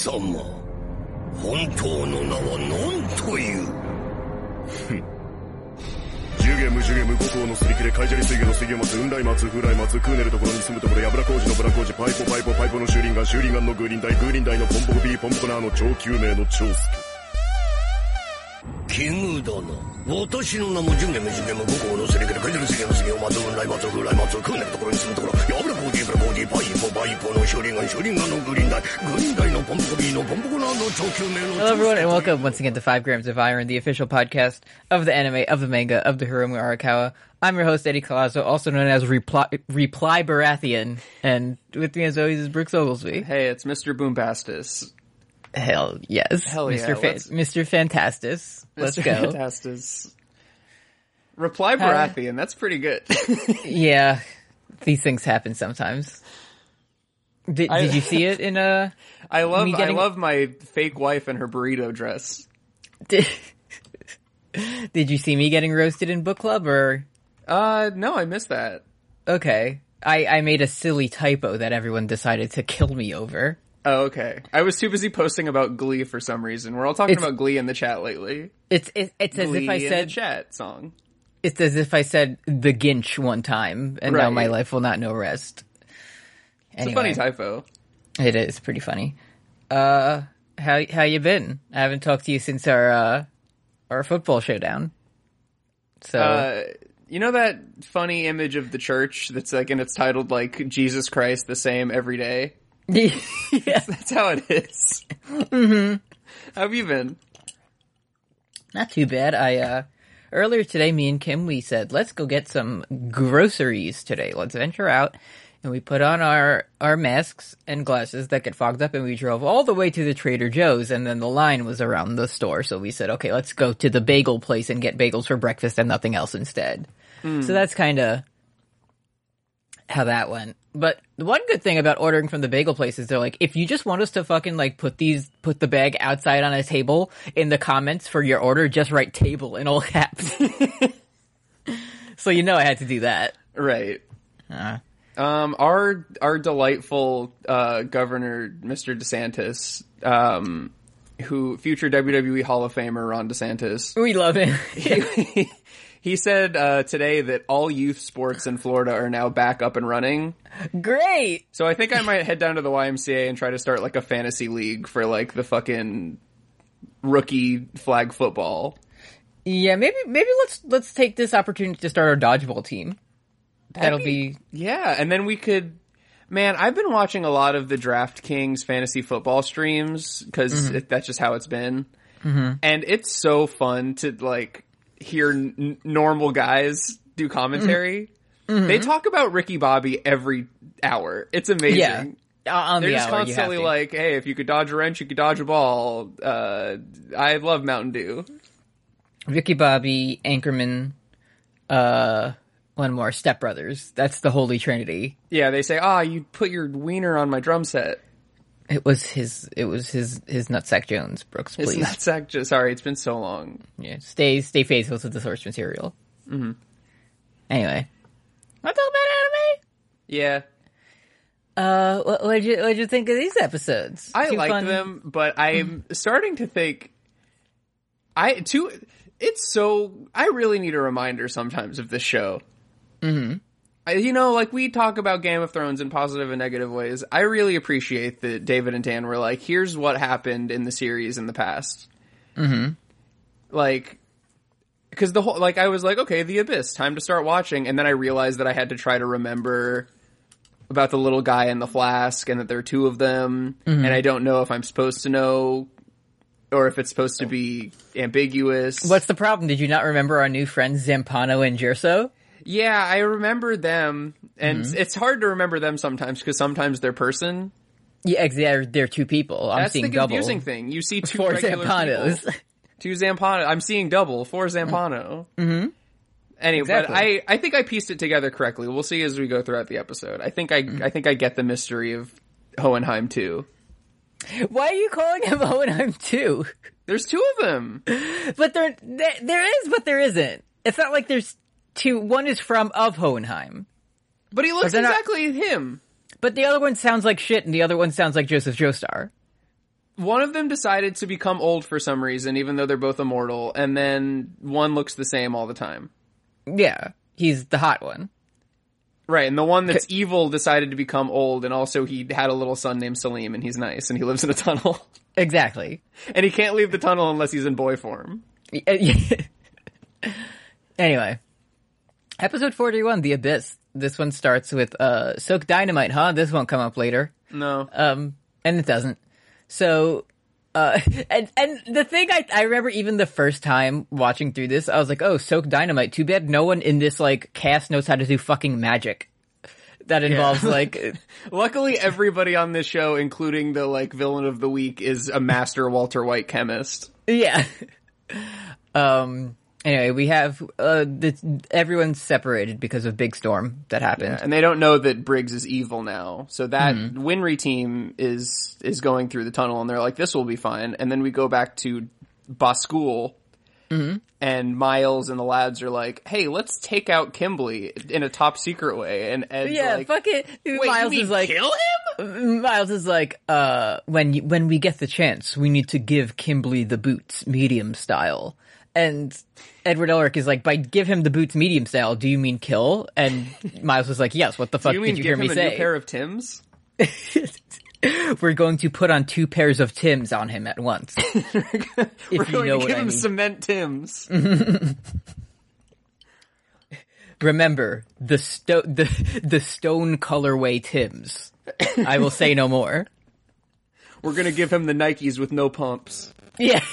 様。本当の名は何という？ジュゲムジュゲム五行のすり切れカイジャリ水魚の水魚松雲来松風来松クーネルところに住むところヤブラ工事のブラ工事パイポパイポパイポのシューリンガンシューリンのグーリンダイグーリンダイのポンポコビーポンポコナーの超救命の長介。奇遇だな私の名もジュゲムジュゲム五行のすり切れカイジャリ水魚の水魚松雲来松風来松クーネルところに住むところヤブラ工事ブラ工事パイポパイポのシューリンガンシューリンガンのグーリンダイグーリンダイのポンポコビーのポンポコナーの超救命の Hello, everyone, and welcome once again to Five Grams of Iron, the official podcast of the anime, of the manga, of the Hiromu Arakawa. I'm your host, Eddie Colazo, also known as Reply, Reply Baratheon, and with me as always is Brooks Oglesby. Hey, it's Mr. Boombastis. Hell yes. Hell yeah, Mr. Fa- let's- Mr. Fantastus. Let's Mr. go. Fantastis. Reply Baratheon, that's pretty good. yeah, these things happen sometimes. Did, I- did you see it in a? I love getting- I love my fake wife and her burrito dress. did, did you see me getting roasted in book club or Uh no, I missed that. okay. I, I made a silly typo that everyone decided to kill me over. Oh, okay. I was too busy posting about Glee for some reason. We're all talking It's- about Glee in the chat lately. It's it, it's as if I said chat song. it's as if I said the Ginch one time, and now my life will not know rest. It's a funny typo. It is pretty funny. Uh, how how you been? I haven't talked to you since our uh our football showdown. So Uh you know that funny image of the church that's like and it's titled like Jesus Christ the same every day? Yeah, That's how it is. mm-hmm. How have you been? not too bad. I uh earlier today, me and Kim we said let's go get some groceries today. Let's venture out. And we put on our, our masks and glasses that get fogged up and we drove all the way to the Trader Joe's and then the line was around the store. So we said, okay, let's go to the bagel place and get bagels for breakfast and nothing else instead. So that's kind of how that went. But the one good thing about ordering from the bagel place is they're like, if you just want us to fucking like put these, put the bag outside on a table in the comments for your order, just write table in all caps. so you know I had to do that. Right. Uh, Um, our our delightful uh, governor, Mr. DeSantis, um, who future WWE Hall of Famer Ron DeSantis, we love him. he, he said uh, today that all youth sports in Florida are now back up and running. Great. So I think I might head down to the YMCA and try to start like a fantasy league for like the fucking rookie flag football. Yeah, maybe maybe let's let's take this opportunity to start our dodgeball team. That'll be- be Yeah, and then we could. Man, I've been watching a lot of the DraftKings fantasy football streams because that's just how it's been, and it's so fun to like hear n- normal guys do commentary. They talk about Ricky Bobby every hour. It's amazing. yeah. Uh, on They're the just hour, constantly like, "Hey, if you could dodge a wrench, you could dodge a ball." Uh, I love Mountain Dew. Ricky Bobby, Anchorman, uh, one more, Step Brothers. That's the holy trinity. Yeah, they say, "Ah, you put your wiener on my drum set." It was his. It was his. His nutsack Jones. Brooks, It's please. not sack- just Sorry, it's been so long. Yeah, stay stay faithful to the source material. Mm-hmm. Anyway, want to talk about anime? Yeah, Uh, what would you what did you think of these episodes? I like them, but I'm starting to think I too. It's so I really need a reminder sometimes of this show. Mm-hmm. I, you know, like we talk about Game of Thrones in positive and negative ways. I really appreciate that David and Dan were like, "Here's what happened in the series in the past." Mm-hmm. Like, because the whole like I was like, okay, The Abyss, time to start watching, and then I realized that I had to try to remember about the little guy in the flask and that there are two of them and I don't know if I'm supposed to know or if it's supposed to be ambiguous. What's the problem? Did you not remember our new friends Zampano and Jerso? Yeah, I remember them and it's hard to remember them sometimes because sometimes they're person. Yeah, they're, they're two people. I'm That's the seeing double. confusing thing. You see two Four Zampanos. people. Two Zampano. I'm seeing double. Four Zampano. Mm-hmm. Anyway, Exactly. but I, I think I pieced it together correctly. We'll see as we go throughout the episode. I think I Mm-hmm. I think I get the mystery of Hohenheim too. Why are you calling him Hohenheim too? There's two of them. But there, there, there is, but there isn't. It's not like there's two. One is from of Hohenheim, But he looks they're not- exactly him. but the other one sounds like shit, and the other one sounds like Joseph Joestar. one of them decided to become old for some reason, even though they're both immortal, and then one looks the same all the time. Yeah, he's the hot one. Right, and the one that's evil decided to become old, and also he had a little son named Salim, and he's nice, and he lives in a tunnel, Exactly. and he can't leave the tunnel unless he's in boy form. anyway, episode 41, The Abyss. This one starts with uh Soak Dynamite, huh? This won't come up later. No, Um and it doesn't. So uh and and the thing I I remember even the first time watching through this, I was like, "Oh, Soak Dynamite. Too bad no one in this like cast knows how to do fucking magic." That involves like luckily everybody on this show, including the like villain of the week, is a master Walter White chemist. yeah. um anyway, we have uh this, everyone's separated because of big storm that happened. and they don't know that Briggs is evil now. So that Winry team is is going through the tunnel, and they're like, "This will be fine." And then we go back to Baschool, and Miles and the lads are like, "Hey, let's take out Kimberly in a top secret way." And Ed's Yeah, like, fuck it. Wait, Miles is like kill him? Miles is like, uh, when you, when we get the chance, we need to give Kimberly the boots, medium style. And Edward Elric is like, by give him the boots, medium style, do you mean kill? And Miles was like, yes. What the fuck Do you mean did you give hear him me a say? pair of Tims? We're going to put on two pairs of Tims on him at once. if We're you going know to what give I him mean. cement Tims. Remember the sto- the the stone colorway Tims. I will say no more. We're going to give him the Nikes with no pumps. Yeah.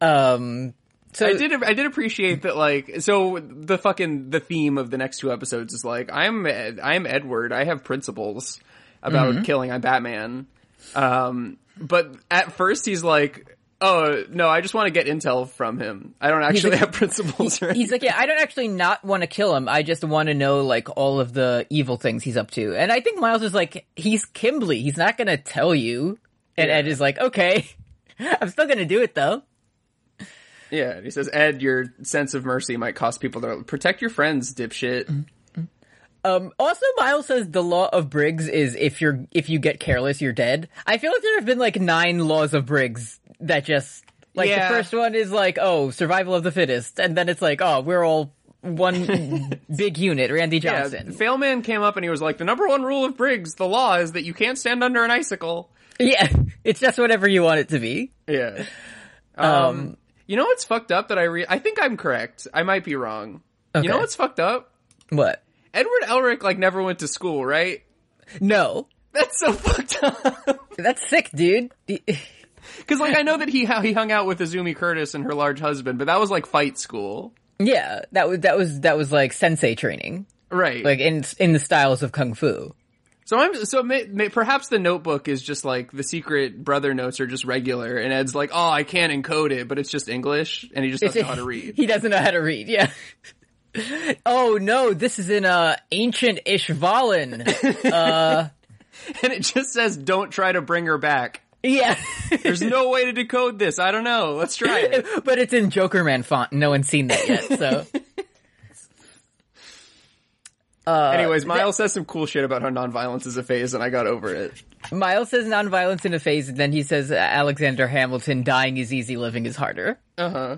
Um. So I did. I did appreciate that. Like, so the fucking the theme of the next two episodes is like, I'm I'm Edward. I have principles about Mm-hmm. killing. I'm Batman. Um, but at first he's like, oh no, I just want to get intel from him. I don't actually like- have principles. He's like, yeah, I don't actually not want to kill him. I just want to know like all of the evil things he's up to. And I think Miles is like, he's Kimberly. He's not gonna tell you. And Ed is like, okay, I'm still gonna do it though. Yeah, and he says, Ed, your sense of mercy might cost people their protect your friends, dipshit. Um, also, Miles says the law of Briggs is if you're if you get careless, you're dead. I feel like there have been like nine laws of Briggs that just like Yeah. the first one is like oh survival of the fittest, and then it's like oh we're all one big unit, Randy Yeah, Johnson. Failman came up and he was like, the number one rule of Briggs, the law is that you can't stand under an icicle. Yeah, it's just whatever you want it to be. Yeah. Um, you know what's fucked up that I re- I think I'm correct. I might be wrong. Okay. You know what's fucked up? What? Edward Elric like never went to school, right? No, That's so fucked up. that's sick, dude. Because like I know that he how he hung out with Izumi Curtis and her large husband, but that was like fight school, yeah, that was that was that was like sensei training, right? like in in the styles of kung fu. So I'm so may, may, perhaps the notebook is just like the secret brother notes are just regular, and Ed's like, oh, I can't encode it, but it's just English, and he just doesn't know how to read. He doesn't know how to read. Yeah. oh no, this is in uh, ancient Ishvalan. and it just says, don't try to bring her back. yeah. There's no way to decode this. I don't know. Let's try it. but it's in Jokerman font. No one's seen that yet. So Anyways, Miles says some cool shit about how nonviolence is a phase, and I got over it. Miles says nonviolence in a phase, and then he says Alexander Hamilton dying is easy, living is harder. Uh huh.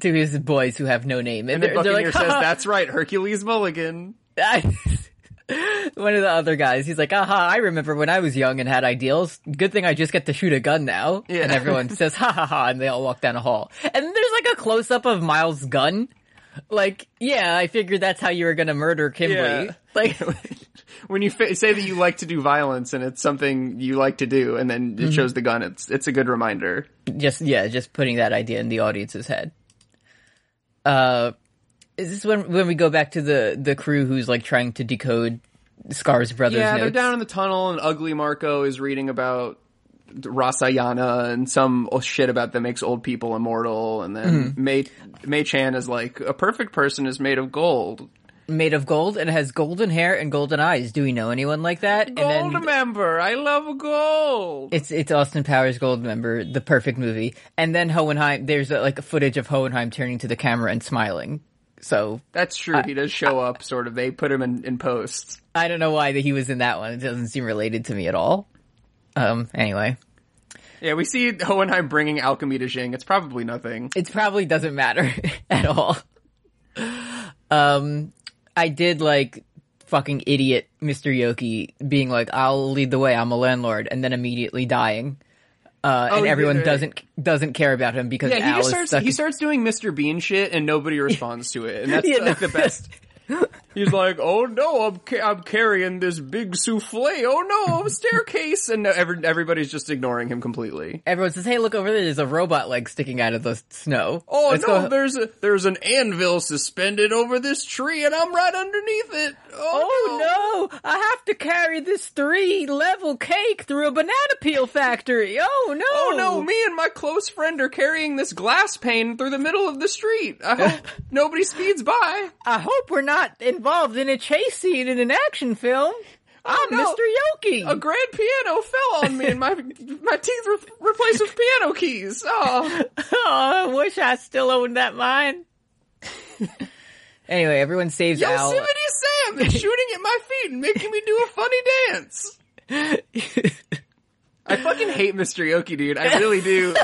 To his boys who have no name, and, And they're Buccaneer like, says, "Ha, ha." "That's right, Hercules Mulligan." One of the other guys, he's like, aha, I remember when I was young and had ideals. Good thing I just get to shoot a gun now. Yeah. And everyone says, ha ha ha, and they all walk down a hall. And there's like a close up of Miles' gun. Like, yeah, I figured that's how you were gonna murder Kimberly. Yeah. Like, When you fa- say that you like to do violence and it's something you like to do, and then Mm-hmm. it shows the gun, it's it's a good reminder. just, yeah, just putting that idea in the audience's head. Uh, is this when, when we go back to the, the crew who's like trying to decode Scar's brother's Yeah, notes? they're down in the tunnel, and Ugly Marco is reading about Rasayana and some shit about that makes old people immortal, and then Mm-hmm. Mei Mei Chan is like, a perfect person is made of gold. Made of gold and has golden hair and golden eyes. Do we know anyone like that? Gold and then member, I love gold. It's it's Austin Powers Gold Member, the perfect movie. And then Hohenheim, there's uh like a footage of Hohenheim turning to the camera and smiling. So That's true. he does show up, sort of. They put him in, in post. I don't know why that he was in that one. It doesn't seem related to me at all. Um, anyway, Yeah, we see Hohenheim bringing alchemy to Xing. It's probably nothing. it probably doesn't matter at all. Um, I did like fucking idiot Mr. Yoki being like, "I'll lead the way. I'm a landlord," and then immediately dying. Uh, Oh, and yeah, everyone right. doesn't doesn't care about him because Yeah, he Al just is starts he starts doing Mr. Bean shit and nobody responds to it, and that's Yeah, like no. the best. He's like, "Oh no, I'm ca- I'm carrying this big souffle. Oh no, a staircase," and every, everybody's just ignoring him completely. Everyone says, "Hey, look over there! There's a robot leg sticking out of the snow." Oh Let's no, go- there's a there's an anvil suspended over this tree, and I'm right underneath it. Oh, Oh no! I have to carry this three level cake through a banana peel factory. Oh no! Oh no, me and my close friend are carrying this glass pane through the middle of the street. I hope nobody speeds by. I hope we're not involved in a chase scene in an action film. Oh, I'm no. Mr. Yoki. A grand piano fell on me and my my teeth were replaced with piano keys. Oh, oh, I wish I still owned that mine. anyway, everyone saves Al. Yosemite Sam is shooting at my feet and making me do a funny dance. I fucking hate Mr. Yoki, dude. I really do.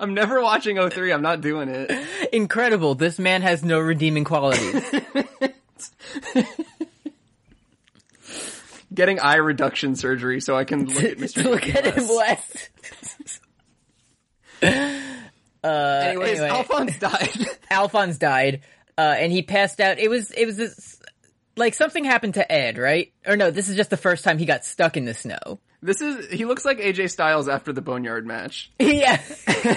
I'm never watching 03. I'm not doing it. Incredible. This man has no redeeming qualities. Getting eye reduction surgery so I can look at Mr. Look at him less. uh, Anyways, anyway. Alphonse died. Alphonse died, uh, and he passed out. It was, it was this, like something happened to Ed, right? Or no, this is just the first time he got stuck in the snow. This is he looks like AJ Styles after the Boneyard match. yeah.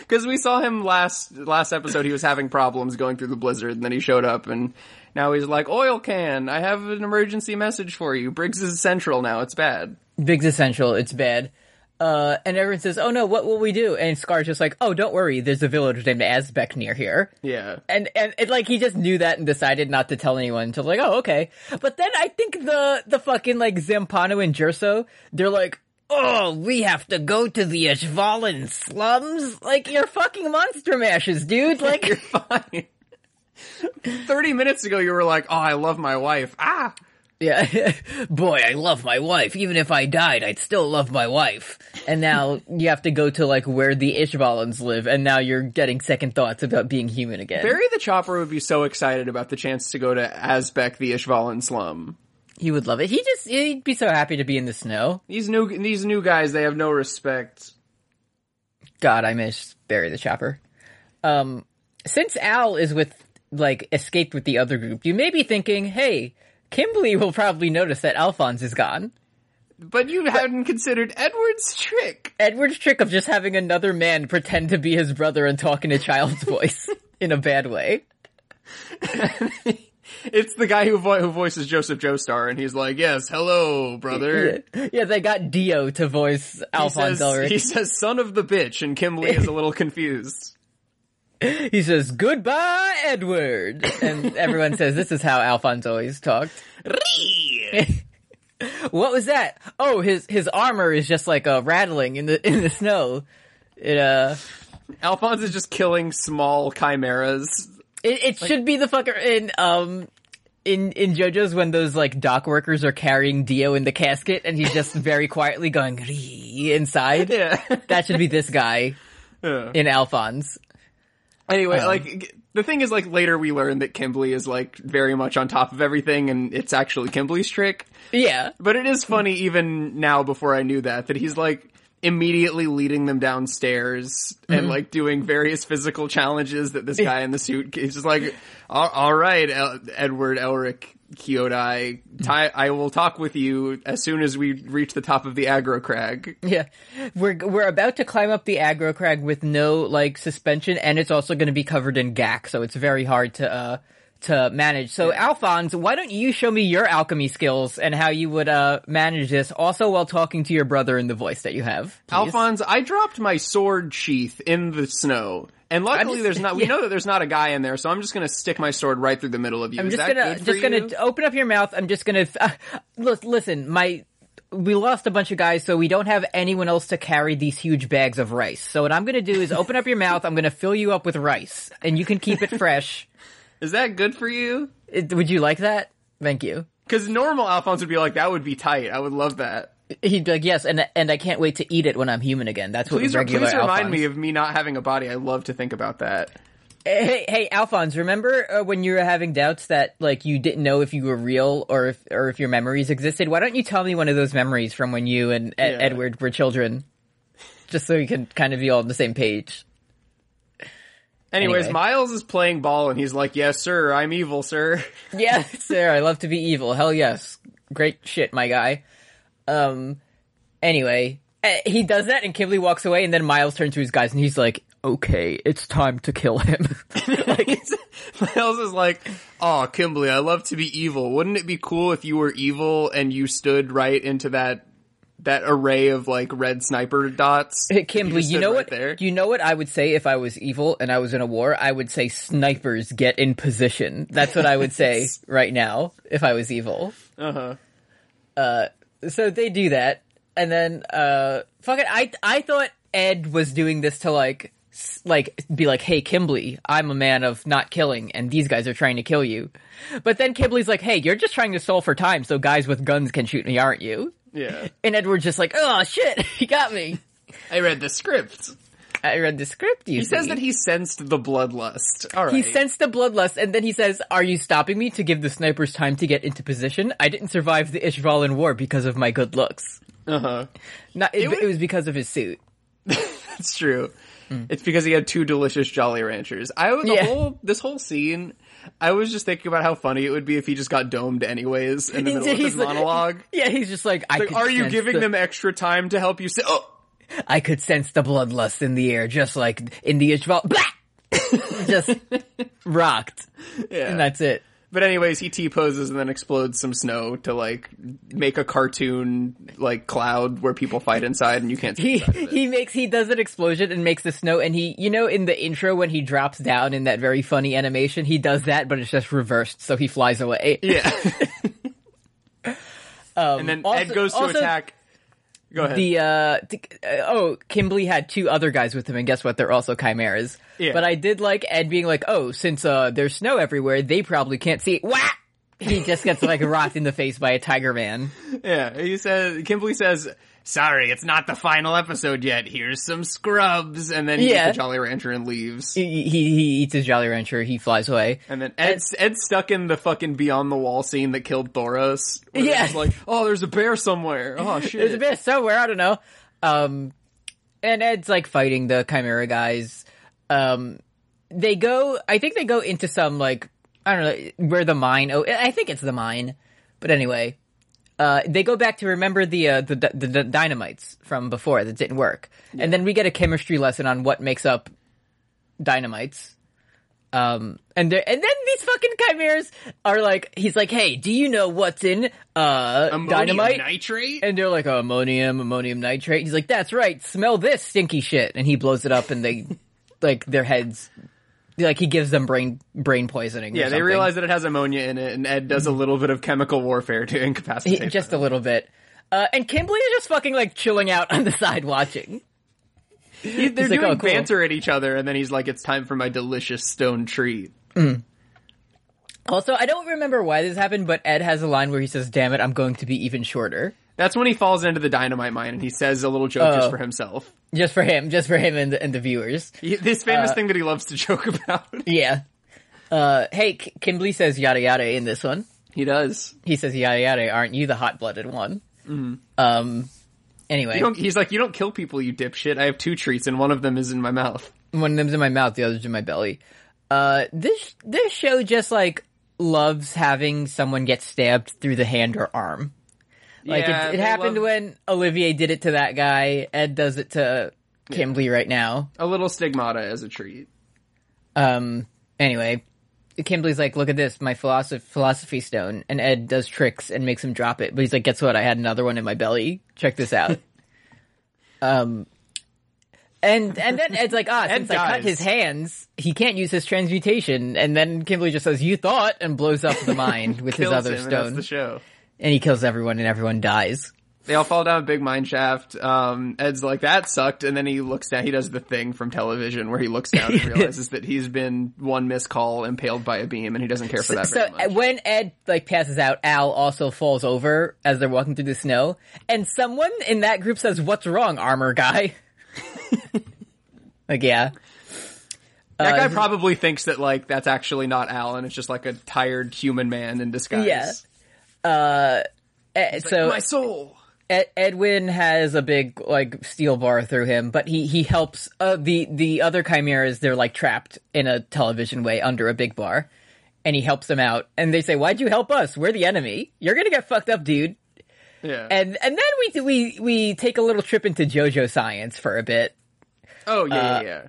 Because we saw him last last episode, he was having problems going through the blizzard, and then he showed up, and now he's like, "Oil can, I have an emergency message for you. Briggs is central now. It's bad." Big's essential. It's bad. Uh, and everyone says, "Oh no, what will we do?" And Scar's just like, "Oh, don't worry. There's a village named Azbek near here." Yeah, And and it, like he just knew that and decided not to tell anyone until like, "Oh, okay." But then I think the the fucking like Zampano and Jerso, they're like, "Oh, we have to go to the Ishvalan slums." Like you're fucking monster mashes, dude. Like you're fine. Thirty minutes ago, you were like, "Oh, I love my wife." Ah, Yeah. Boy, I love my wife. Even if I died, I'd still love my wife. And now you have to go to like where the Ishvalans live, and now you're getting second thoughts about being human again. Barry the Chopper would be so excited about the chance to go to Azbek, the Ishvalan slum. he would love it. He just he'd be so happy to be in the snow. These new these new guys, they have no respect. God, I miss Barry the Chopper. Um, since Al is with like escaped with the other group, you may be thinking, hey, Kimberly will probably notice that Alphonse is gone. But you hadn't considered Edward's trick. Edward's trick of just having another man pretend to be his brother and talk in a child's voice in a bad way. It's the guy who vo- who voices Joseph Joestar, and he's like, "Yes, hello, brother." Yeah, they got Dio to voice Alphonse Elric. he says, "Son of the bitch," and Kimberly is a little confused. He says, "Goodbye, Edward," and everyone says, "This is how Alphonse always talked." What was that? Oh, his his armor is just like uh, rattling in the in the snow. It uh, Alphonse is just killing small chimeras. it, it should be the fucker in um. In, in JoJo's when those like dock workers are carrying Dio in the casket and he's just very quietly going inside. Yeah. That should be this guy Yeah. in Alphonse. Anyway, Um, like the thing is, like later we learn that Kimberly is like very much on top of everything, and it's actually Kimberly's trick. Yeah. But it is funny, even now before I knew that, that he's like immediately leading them downstairs Mm-hmm. and like doing various physical challenges that this guy in the suit he's just like, all, all right, El- Edward Elric Kyodai, ti- I will talk with you as soon as we reach the top of the aggro crag. Yeah, we're we're about to climb up the aggro crag with no like suspension, and it's also going to be covered in gack, so it's very hard to uh to manage. So Alphonse, why don't you show me your alchemy skills and how you would uh manage this, also while talking to your brother in the voice that you have? please? Alphonse, I dropped my sword sheath in the snow. And luckily just- there's not, we yeah. know that there's not a guy in there, so I'm just gonna stick my sword right through the middle of you. I'm Is just gonna just gonna you? open up your mouth. I'm just gonna uh, listen. My we lost a bunch of guys, so we don't have anyone else to carry these huge bags of rice. So what I'm gonna do is open up your mouth. I'm gonna fill you up with rice, and you can keep it fresh. Is that good for you? It, would you like that? Thank you. Because normal Alphonse would be like, that would be tight. I would love that. He'd be like, yes, and and I can't wait to eat it when I'm human again. That's what Please, regular please remind Alphonse- me of me not having a body. I love to think about that. Hey, hey, Alphonse, remember uh, when you were having doubts that like you didn't know if you were real or if or if your memories existed? Why don't you tell me one of those memories from when you and Ed- Yeah. Edward were children, just so we can kind of be all on the same page? Anyways, Anyway. Miles is playing ball and he's like, yes, sir, I'm evil, sir. Yes, sir, I love to be evil. Hell yes, great shit, my guy. Um, anyway, eh, he does that, and Kimberly walks away, and then Miles turns to his guys, and he's like, "Okay, it's time to kill him." like, Miles is like, oh, Kimberly, I love to be evil. Wouldn't it be cool if you were evil and you stood right into that, that array of like red sniper dots? Hey, Kimberly, just you, know right what? there. You know what I would say if I was evil and I was in a war? I would say snipers get in position. That's what I would say right now if I was evil. Uh-huh. So they do that, and then uh, fuck it. I I thought Ed was doing this to like like be like, hey, Kimberly, I'm a man of not killing, and these guys are trying to kill you. But then Kimberly's like, hey, you're just trying to stall for time, so guys with guns can shoot me, aren't you? Yeah. And Edward's just like, oh shit, he got me. I read the script. I read the script. You He says that he sensed the bloodlust. All right. He sensed the bloodlust, and then he says, "Are you stopping me to give the snipers time to get into position? I didn't survive the Ishvalan war because of my good looks. uh-huh. Not, it, would- it was because of his suit. That's true. It's because he had two delicious Jolly Ranchers. I the. Yeah. whole this whole scene. I was just thinking about how funny it would be if he just got domed anyways in the middle of his like- monologue. Yeah, he's just like, I Like, are you giving the- them extra time to help you say? Oh, I could sense the bloodlust in the air, just like in the Ishval. Blah! just rocked, yeah. and that's it. but anyways, he T poses and then explodes some snow to like make a cartoon like cloud where people fight inside and you can't see. He inside of it. he makes he does an explosion and makes the snow, and he you know in the intro when he drops down in that very funny animation, he does that, but it's just reversed, so he flies away. yeah. Um, and then also- Ed goes to also, attack. Go ahead. The uh, uh, oh, Kimberly had two other guys with him, and guess what? They're also chimeras. Yeah. But I did like Ed being like, "Oh, since uh, there's snow everywhere, they probably can't see." Wah! He just gets like rocked in the face by a tiger man. Yeah, he says, Kimberly says, sorry, it's not the final episode yet. Here's some scrubs. And then he Yeah. gets the Jolly Rancher and leaves. He, he he eats his Jolly Rancher. He flies away. And then Ed's, Ed's stuck in the fucking Beyond the Wall scene that killed Thoros. Yeah. just like, oh, there's a bear somewhere. Oh, shit. There's a bear somewhere. I don't know. Um, and Ed's like fighting the Chimera guys. Um, they go. I think they go into some like I don't know where the mine. Oh, I think it's the mine. But anyway, uh, they go back to remember the uh, the, the the dynamites from before that didn't work, and then we get a chemistry lesson on what makes up dynamites. Um, and there, and then these fucking chimeras are like, he's like, hey, do you know what's in uh Ammonium dynamite? nitrate? And they're like, oh, ammonium, ammonium nitrate. He's like, that's right. Smell this stinky shit. And he blows it up and they, like, their heads, like, he gives them brain, brain poisoning. or yeah, they realize that it has ammonia in it, and Ed does a little bit of chemical warfare to incapacitate He- just them. a little bit. Uh, and Kimberly is just fucking, like, chilling out on the side watching. He- They're He's like, doing "Oh, cool." banter at each other, and then he's like, it's time for my delicious stone treat. Also, I don't remember why this happened, but Ed has a line where he says, damn it, I'm going to be even shorter. That's when he falls into the dynamite mine, and he says a little joke just Oh. for himself. Just for him, just for him and the, and the viewers. He- this famous Uh, thing that he loves to joke about. Yeah. Uh, hey, K- Kimberly says yada yada in this one. he does. He says yada yada, aren't you the hot blooded one? Um, anyway. He's like, you don't kill people, you dipshit. I have two treats, and one of them is in my mouth. One of them's in my mouth, the other's in my belly. Uh, this this show just like loves having someone get stabbed through the hand or arm. Like Yeah, it, it happened love- when Olivier did it to that guy. Ed does it to Kimberly right now. a little stigmata as a treat. Um. Anyway, Kimberly's like, "Look at this, my philosophy philosophy stone," and Ed does tricks and makes him drop it. But he's like, "Guess what? I had another one in my belly. Check this out." um. And and then Ed's like, ah, since I cut his hands, he can't use his transmutation. And then Kimberly just says, "You thought," and blows up the mine with his other him, and that's stone, the show. And he kills everyone, and everyone dies. They all fall down a big mine shaft. Um, Ed's like, that sucked. And then he looks down, he does the thing from television where he looks down and realizes that he's been one missed call impaled by a beam and he doesn't care for that So very much. when Ed like passes out, Al also falls over as they're walking through the snow, and someone in that group says, "What's wrong, armor guy?" like, yeah, that uh, guy probably thinks that like, that's actually not Al and it's just like a tired human man in disguise. Yeah. Uh, eh, Like, so my soul. Ed- Edwin has a big like steel bar through him, but he he helps uh, the the other chimeras. They're like trapped in a television way under a big bar, and he helps them out. And they say, "Why'd you help us? We're the enemy. You're gonna get fucked up, dude." Yeah. And and then we we we take a little trip into JoJo science for a bit. oh, yeah, uh, yeah,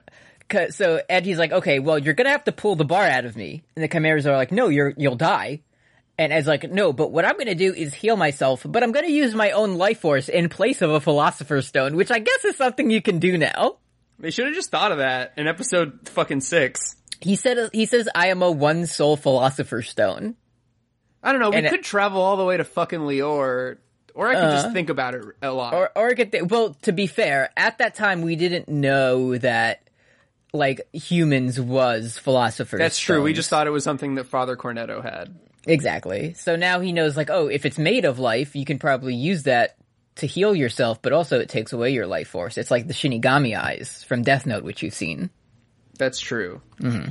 yeah. So Ed, he's like, "Okay, well, you're gonna have to pull the bar out of me." And the chimeras are like, "No, you're you'll die." And as like, "No, but what I'm gonna do is heal myself, but I'm gonna use my own life force in place of a philosopher's stone, which I guess is something you can do now." They should have just thought of that in episode fucking six. He said he says I am a one soul philosopher's stone. I don't know. We And it- could travel all the way to fucking Lior, or I could just uh-huh. think about it a lot. Or or get the, well, to be fair, at that time we didn't know that like humans was philosophers. That's true. We just thought it was something that Father Cornetto had. Exactly. So now he knows like, oh, if it's made of life, you can probably use that to heal yourself, but also it takes away your life force. It's like the Shinigami eyes from Death Note, which you've seen. That's true. Mm-hmm.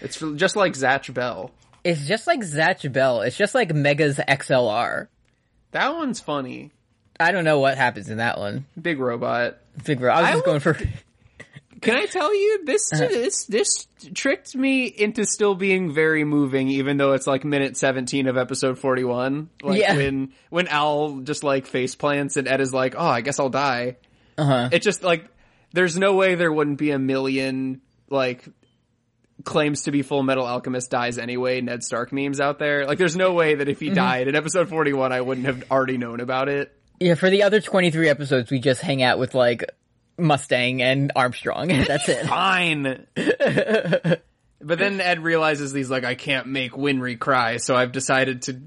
It's just like Zatch Bell. It's just like Zatch Bell. It's just like Megas XLR. That one's funny. I don't know what happens in that one. Big robot. Big robot. I was I just going for Can I tell you this? This this tricked me into still being very moving, even though it's like minute seventeen of episode forty one. Like Yeah. when when Al just like face plants and Ed is like, "Oh, I guess I'll die." uh-huh. It just like there's no way there wouldn't be a million like claims to be Full Metal Alchemist dies anyway. Ned Stark memes out there. Like, there's no way that if he died in episode forty one, I wouldn't have already known about it. Yeah, for the other 23 episodes, we just hang out with like Mustang and Armstrong. That's it. Fine. but then Ed realizes he's like, I can't make Winry cry, so I've decided to.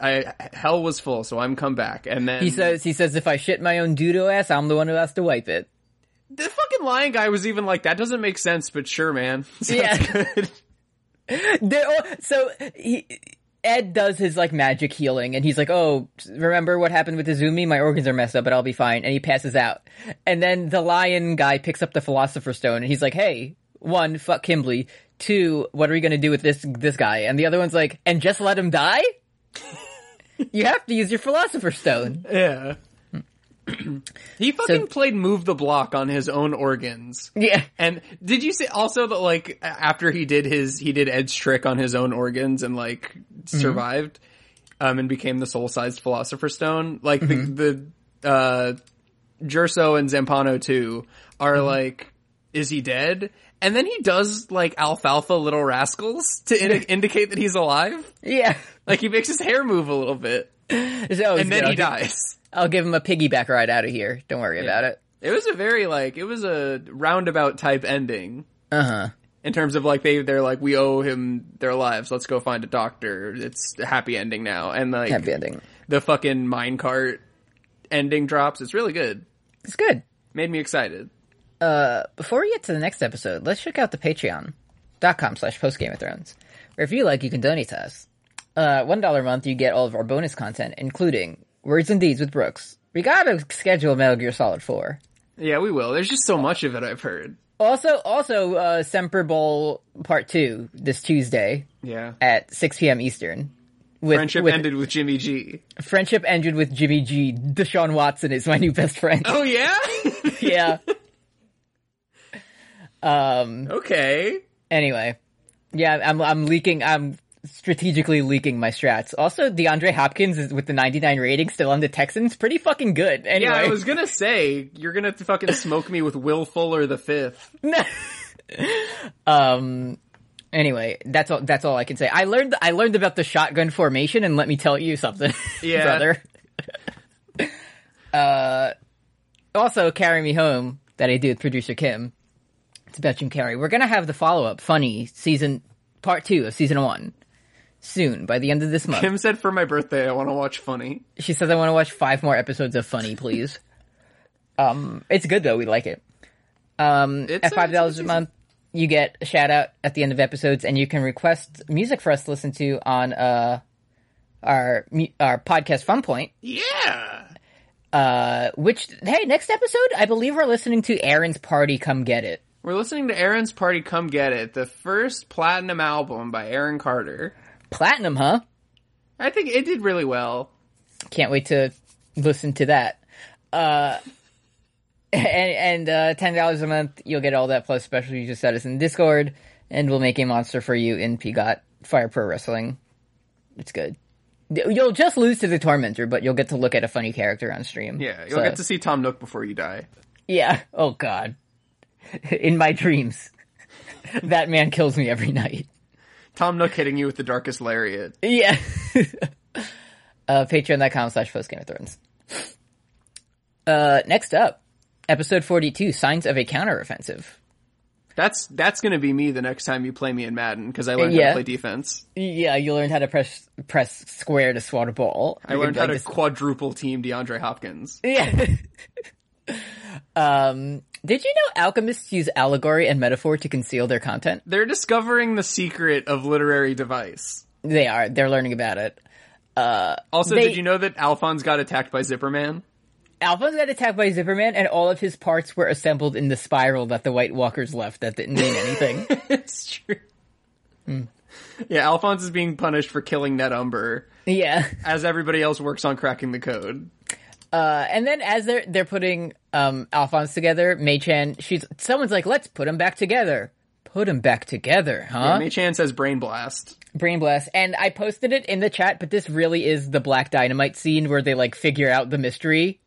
I hell was full, so I'm come back. And then He says, he says, if I shit my own doodle ass, I'm the one who has to wipe it. the fucking lion guy was even like, that doesn't make sense, but sure, man. Sounds Yeah. good. There- oh, so he, Ed does his like magic healing, and he's like, "Oh, remember what happened with Izumi? My organs are messed up, but I'll be fine." And he passes out. And then the lion guy picks up the Philosopher's Stone, and he's like, "Hey, one, fuck Kimberly. Two, what are we gonna do with this this guy?" And the other one's like, "And just let him die." you have to use your Philosopher's Stone. Yeah. he fucking played move the block on his own organs. Yeah. And did you see also that like after he did his he did Ed's trick on his own organs and like survived um and became the soul sized philosopher's stone like the the uh Jerso and Zampano too are like is he dead? And then he does like alfalfa little rascals to indi- indicate that he's alive. Yeah. Like he makes his hair move a little bit So, and then I'll he dies. I'll give him a piggyback ride out of here. Don't worry about it. It was a very like it was a roundabout type ending Uh huh. In terms of like they they're like we owe him their lives. Let's go find a doctor. It's a happy ending now, and like Happy ending. the fucking minecart ending drops. It's really good. It's good. Made me excited. Uh, before we get to the next episode, let's check out the patreon.com slash post Game of Thrones, where if you like, you can donate to us. Uh, one dollar a month, you get all of our bonus content, including Words and Deeds with Brooks. We gotta schedule Metal Gear Solid 4. Yeah, we will. There's just so much of it I've heard. Also, also, uh, Semper Bowl Part 2 this Tuesday Yeah. at 6 p.m. Eastern. With, Friendship with ended with Jimmy G. Friendship ended with Jimmy G. Deshaun Watson is my new best friend. Oh yeah? yeah. Um, okay. Anyway, yeah, I'm I'm leaking. I'm strategically leaking my strats. Also, DeAndre Hopkins is with the 99 rating still on the Texans. Pretty fucking good. Anyway, Yeah, I was gonna say you're gonna fucking smoke me with Will Fuller the fifth. um. Anyway, that's all. That's all I can say. I learned. I learned about the shotgun formation, and let me tell you something, Yeah. brother. uh. Also, carry me home that I did with producer Kim. It's about Jim Carrey. We're gonna have the follow up, funny season part two of season one. Soon by the end of this month. Kim said for my birthday I want to watch Funny. She says I want to watch five more episodes of Funny, please. um, it's good though. We like it. Um, It's at five dollars a a- month, you get a shout out at the end of episodes, and you can request music for us to listen to on uh our our podcast Fun Point. Yeah. Uh, which hey, next episode I believe we're listening to Aaron's Party. Come get it. We're listening to Aaron's Party Come Get It, the first platinum album by Aaron Carter. Platinum, huh? I think it did really well. Can't wait to listen to that. Uh, and and uh, ten dollars a month, you'll get all that plus special You just user status in Discord, and we'll make a monster for you in Pigot Fire Pro Wrestling. It's good. You'll just lose to the Tormentor, but you'll get to look at a funny character on stream. Yeah, you'll So- get to see Tom Nook before you die. Yeah. Oh God. In my dreams, that man kills me every night. Tom Nook hitting you with the darkest lariat. Yeah. uh, Patreon.com slash post Game of Thrones. Uh, next up, episode 42, Signs of a Counteroffensive. That's that's gonna be me the next time you play me in Madden because I learned how to play defense. Yeah, you learned how to press press square to swat a ball. I learned how to Like this- quadruple team DeAndre Hopkins. Yeah. um, did you know alchemists use allegory and metaphor to conceal their content? They're discovering the secret of literary device. They are. They're learning about it. Uh, also, They- did you know that Alphonse got attacked by Zipperman? Alphonse got attacked by Zipperman, and all of his parts were assembled in the spiral that the White Walkers left that didn't mean anything. it's true. Hmm. Yeah, Alphonse is being punished for killing Ned Umber yeah. as everybody else works on cracking the code. Uh, and then as they're they're putting um Alphonse together, Mei Chan, she's someone's like, "Let's put them back together." Put them back together, huh? Mei Chan says brain blast. Brain blast. And I posted it in the chat, but this really is the Black Dynamite scene where they like figure out the mystery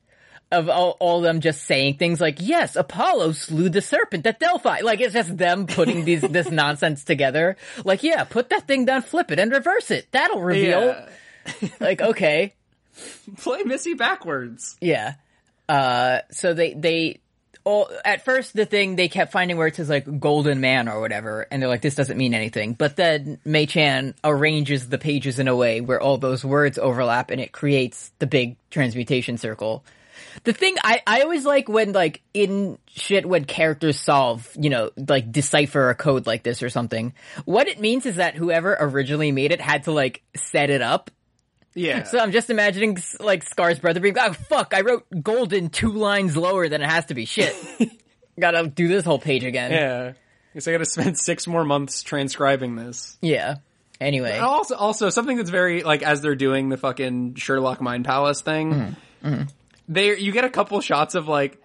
of all, all them just saying things like, "Yes, Apollo slew the serpent at Delphi." Like it's just them putting these this nonsense together. Like, yeah, put that thing down, flip it, and reverse it. That'll reveal. Yeah. Like, okay. Play Missy backwards. Yeah. Uh, so they, they, all, at first the thing they kept finding where it says like golden man or whatever, and they're like, this doesn't mean anything. But then Mei Chan arranges the pages in a way where all those words overlap and it creates the big transmutation circle. The thing I, I always like when like in shit when characters solve, you know, like decipher a code like this or something. What it means is that whoever originally made it had to like set it up Yeah. so I'm just imagining like Scar's brother being, oh fuck, I wrote golden two lines lower than it has to be. Shit. Gotta do this whole page again. yeah. Guess I gotta spend six more months transcribing this. Yeah. Anyway. Also, also something that's very like as they're doing the fucking Sherlock Mind Palace thing. Mm-hmm. Mm-hmm. They you get a couple shots of like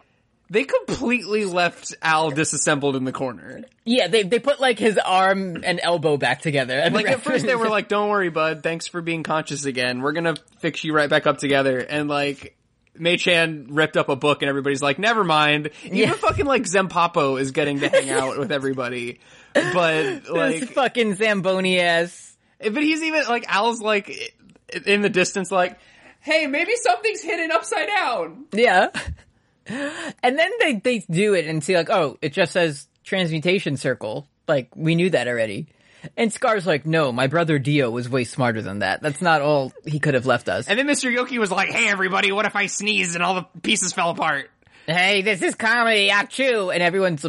they completely left Al disassembled in the corner. Yeah, they they put like his arm and elbow back together. And Like at first they were like, "Don't worry, bud. Thanks for being conscious again. We're gonna fix you right back up together." And like. Mei Chan ripped up a book and everybody's like, never mind. Even Yeah. fucking like Zempapo is getting to hang out with everybody. But this like, fucking Zamboni ass. Eh, but he's even like Al's like in the distance, like, "Hey, maybe something's hidden upside down." Yeah. And then they they do it and see like, oh, it just says transmutation circle. Like we knew that already. And Scar's like, no, my brother Dio was way smarter than that. That's not all he could have left us. And then Mr. Yoki was like, "Hey, everybody, what if I sneezed and all the pieces fell apart?" hey, this is comedy, achoo! And everyone's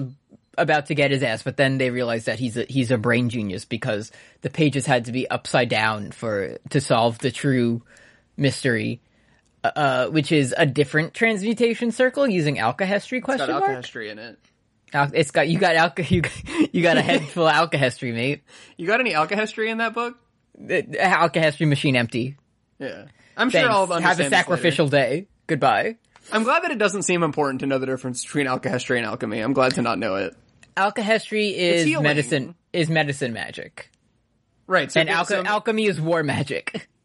about to get his ass, but then they realize that he's a, he's a brain genius because the pages had to be upside down for, to solve the true mystery, uh, which is a different transmutation circle using alkahestry question Got mark? alkahestry in it. Al- it's got, you got alka, you, got- you got a head full of alkahestry, mate. You got any alkahestry in that book? The the alkahestry machine empty. Yeah, I'm Thanks. sure I'll Have a sacrificial day. Goodbye. I'm glad that it doesn't seem important to know the difference between alkahestry and alchemy. I'm glad to not know it. Alkahestry is medicine, is medicine magic. Right. So, And alch- so- alchemy is war magic.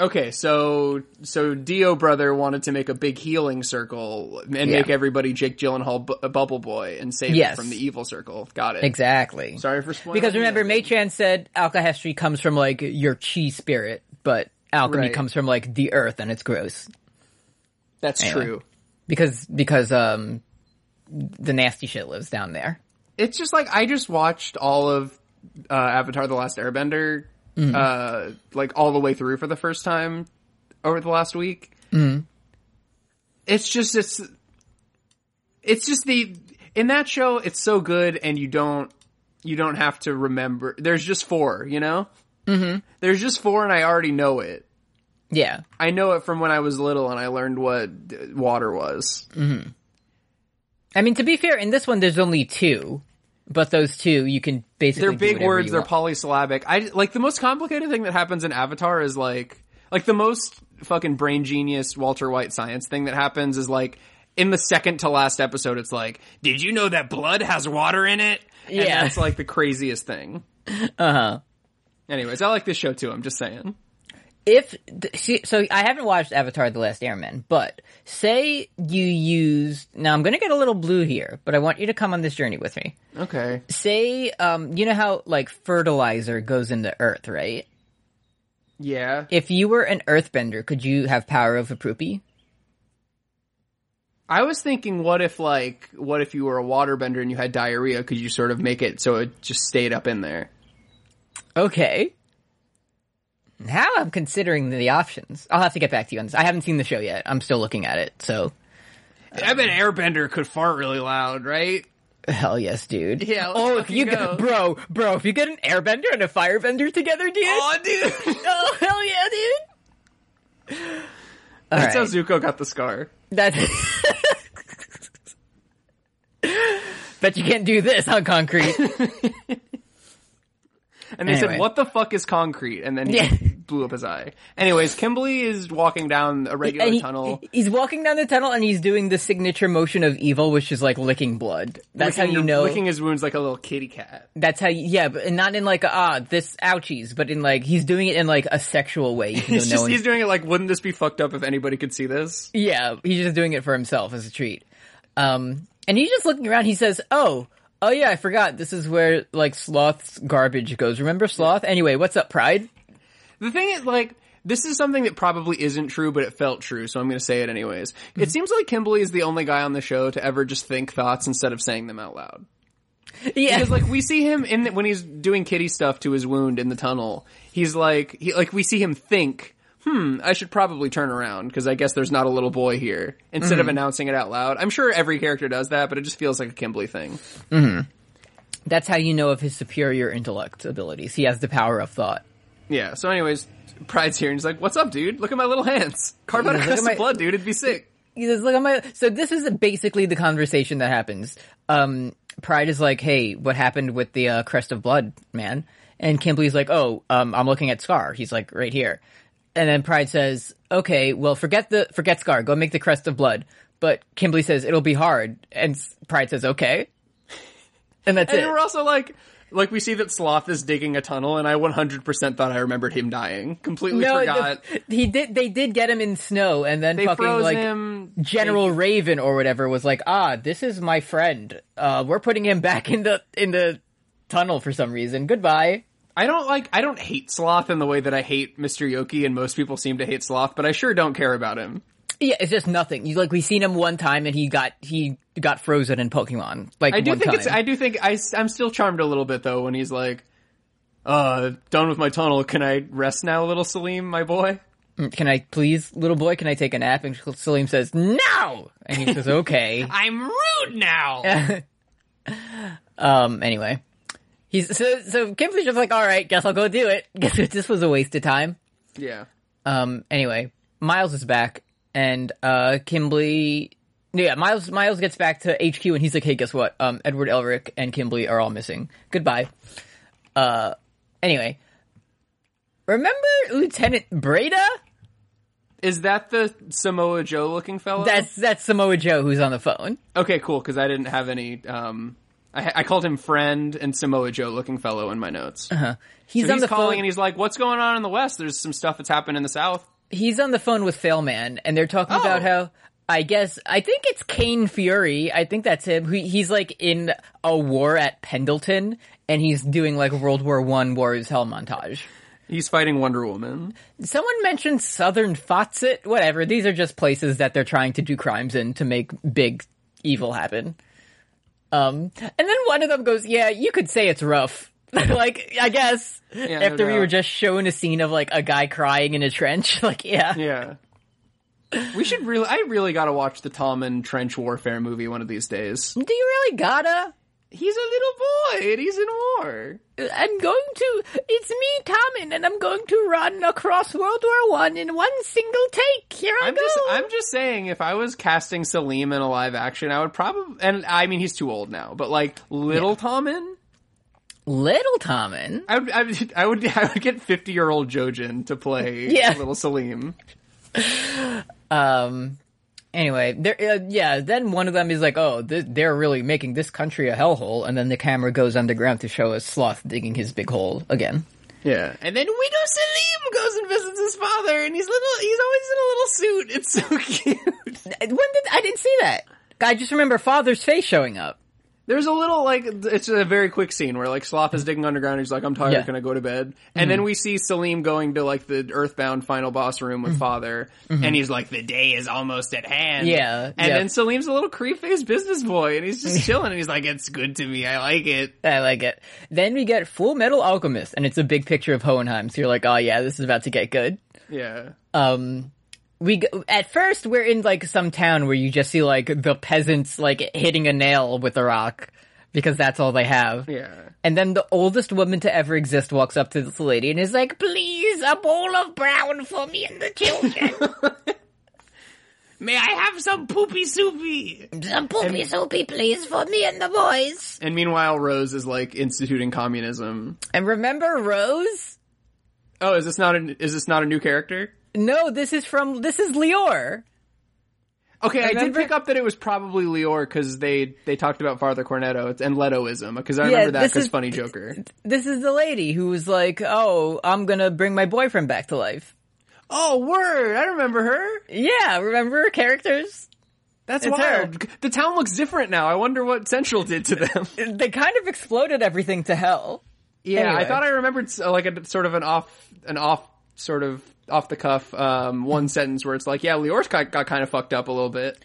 okay, so so Dio brother wanted to make a big healing circle and Yeah. make everybody Jake Gyllenhaal bu- Bubble Boy and save Yes. from the evil circle. Got it. Exactly. Sorry for spoiling. Because remember, the said alkahestry comes from like your chi spirit, but alchemy Right. comes from like the earth and it's gross. That's Anyway. true. Because, because, um, the nasty shit lives down there. It's just like I just watched all of uh, Avatar: The Last Airbender uh, like all the way through for the first time over the last week. It's just it's it's just the in that show it's so good and you don't you don't have to remember. There's just four, you know. Mm-hmm. There's just four, and I already know it. Yeah. I know it from when I was little and I learned what water was. I mean, to be fair, in this one, there's only two, but those two you can basically They're big words. They're want. polysyllabic. I like the most complicated thing that happens in Avatar is like like the most fucking brain genius Walter White science thing that happens is like in the second to last episode. It's like, did you know that blood has water in it? And Yeah. that's like the craziest thing. Uh huh. Anyways, I like this show too. I'm just saying. If see, so I haven't watched Avatar: The Last Airman, but say you used now I'm going to get a little blue here, but I want you to come on this journey with me. Okay. Say um you know how like fertilizer goes into earth, right? Yeah. If you were an earthbender, could you have power of a poopy? I was thinking, what if like, what if you were a waterbender and you had diarrhea? Could you sort of make it so it just stayed up in there? Okay. Now I'm considering the options. I'll have to get back to you on this. I haven't seen the show yet. I'm still looking at it, so I bet Airbender could fart really loud, right? hell yes, dude. Yeah, Oh, if you go. get, bro, bro, if you get an airbender and a firebender together, dude. Oh, dude. Oh hell yeah, dude! All That's how Zuko got the scar. that's. Bet you can't do this on concrete. And they Anyway. said, "What the fuck is concrete?" And then he Yeah. blew up his eye. Anyways, Kimberly is walking down a regular he- tunnel. He's walking down the tunnel and he's doing the signature motion of evil, which is like licking blood. That's licking, how you know. licking his wounds like a little kitty cat. That's how you, yeah, but not in like ah, this ouchies, but in like, he's doing it in like a sexual way. He's no just he's doing it like, wouldn't this be fucked up if anybody could see this? yeah, he's just doing it for himself as a treat. Um, and he's just looking around, he says, oh, oh yeah, I forgot, this is where like Sloth's garbage goes. Remember Sloth? Anyway, what's up, Pride? The thing is, like, this is something that probably isn't true, but it felt true, so I'm going to say it anyways. Mm-hmm. It seems like Kimberly is the only guy on the show to ever just think thoughts instead of saying them out loud. Yeah. Because like we see him in the, when he's doing kitty stuff to his wound in the tunnel, he's like he like we see him think, "Hmm, I should probably turn around because I guess there's not a little boy here." Instead Mm-hmm. of announcing it out loud. I'm sure every character does that, but it just feels like a Kimberly thing. That's how you know of his superior intellect abilities. He has the power of thought. Yeah. So, anyways, Pride's here and he's like, "What's up, dude? Look at my little hands. Carve out a Look crest my- of blood, dude. It'd be sick." He says, "Look at my." So this is basically the conversation that happens. Um, Pride is like, "Hey, what happened with the uh, crest of blood, man?" And Kimberly's like, "Oh, um, I'm looking at Scar. He's like right here." And then Pride says, "Okay, well, forget the forget Scar. Go make the crest of blood." But Kimberly says it'll be hard, and Pride says, "Okay." And that's And it. we're also like. Like we see that Sloth is digging a tunnel, and I 100% thought I remembered him dying. Completely No, forgot. the- he did. They did get him in snow, and then they fucking like him. General Raven or whatever was like, ah, this is my friend. Uh, we're putting him back in the in the tunnel for some reason. Goodbye. I don't like I don't hate Sloth in the way that I hate Mr. Yoki and most people seem to hate Sloth, but I sure don't care about him. Yeah, it's just nothing. You like we seen him one time and he got he got frozen in Pokemon. Like I do one think time. it's I do think I I am still charmed a little bit though when he's like uh done with my tunnel, can I rest now little Selim, my boy? Can I please, little boy? Can I take a nap? And Selim says no, and he says okay. I'm rude now. um. Anyway, he's so so. Kimberly's just like, all right, guess I'll go do it. Guess what? This was a waste of time. yeah. Um. Anyway, Miles is back, and uh, Kimberly. Yeah, Miles. Miles gets back to HQ, and he's like, "Hey, guess what? Um, Edward Elric and Kimberly are all missing. Goodbye." Uh. Anyway, remember Lieutenant Breda? Is that the Samoa Joe looking fellow? That's that's Samoa Joe who's on the phone. okay, cool, because I didn't have any um I, I called him friend and Samoa Joe looking fellow in my notes. Uh-huh. He's So on he's the calling phone. and he's like, "What's going on in the West? There's some stuff that's happened in the South." he's on the phone with Failman, and they're talking Oh. about how I guess I think it's Kain Fuery. I think that's him. He, he's like in a war at Pendleton, and he's doing like a World War One War is Hell montage. He's fighting Wonder Woman. Someone mentioned Southern Fawcett. Whatever. These are just places that they're trying to do crimes in to make big evil happen. Um, and then one of them goes, "Yeah, you could say it's rough like, I guess Yeah, no after we doubt. were just shown a scene of like a guy crying in a trench, like, yeah. Yeah. We should really, I really gotta watch the Tom and trench warfare movie one of these days. Do you really gotta? He's a little boy and he's in war. I'm going to. It's me, Tommen, and I'm going to run across World War One in one single take. Here I I'm go. just, I'm just saying, if I was casting Selim in a live action, I would probably, and I mean, he's too old now, but like, little Tommen, Little Tommen. I would, I would, I would, I would get 50 year old Jojen to play Yeah. little Selim. Um. Anyway, there. Uh, yeah. Then one of them is like, "Oh, th- they're really making this country a hellhole," and then the camera goes underground to show us Sloth digging his big hole again. Yeah. And then Widow Selim goes and visits his father, and he's little, he's always in a little suit. It's so cute. When did I didn't see that? I just remember Father's face showing up. There's a little like it's a very quick scene where like Sloth is digging underground. He's like, "I'm tired. Yeah. Mm-hmm. Can I go to bed?" And then we see Selim going to like the Earthbound final boss room with Father, and he's like, "The day is almost at hand." Mm-hmm. Yeah, And yeah. then Selim's a little creep faced business boy, and he's just chilling, and he's like, "It's good to me. I like it." I like it. Then we get Full Metal Alchemist, and it's a big picture of Hohenheim. So you're like, "Oh yeah, this is about to get good." Yeah. um we go, at first we're in like some town where you just see like the peasants like hitting a nail with a rock because that's all they have. Yeah. And then the oldest woman to ever exist walks up to this lady and is like, "Please, a bowl of brown for me and the children. May I have some poopy soupy? Some poopy soupy, please, for me and the boys." And meanwhile, Rose is like instituting communism. And remember Rose? Oh, is this not a is this not a new character? No, this is from this is Lior. Okay, I did pick up that it was probably Lior because they they talked about Father Cornello and Letoism because I Yeah, remember that this because Funny Joker. This is the lady who was like, "Oh, I'm gonna bring my boyfriend back to life." Oh, word! I remember her. Yeah, remember her characters? That's It's wild. The town looks different now. I wonder what Central did to them. They kind of exploded everything to hell. yeah, I thought I remembered uh, like a sort of an off an off sort of off the cuff um, one sentence where it's like, yeah, Lior's got, got kind of fucked up a little bit.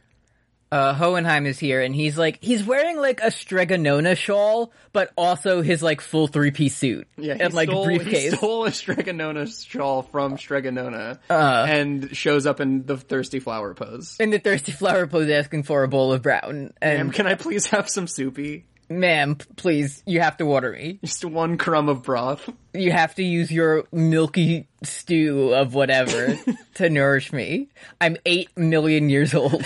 Uh, Hohenheim is here, and he's like, he's wearing like a Strega Nona shawl, but also his like full three piece suit Yeah, and like stole, briefcase. He stole a Strega Nona shawl from Strega Nona Uh. and shows up in the thirsty flower pose. in the thirsty flower pose, asking for a bowl of brown. Ma'am, And can I please have some soupy? Ma'am, please, you have to water me. Just one crumb of broth. You have to use your milky stew of whatever to nourish me. I'm eight million years old.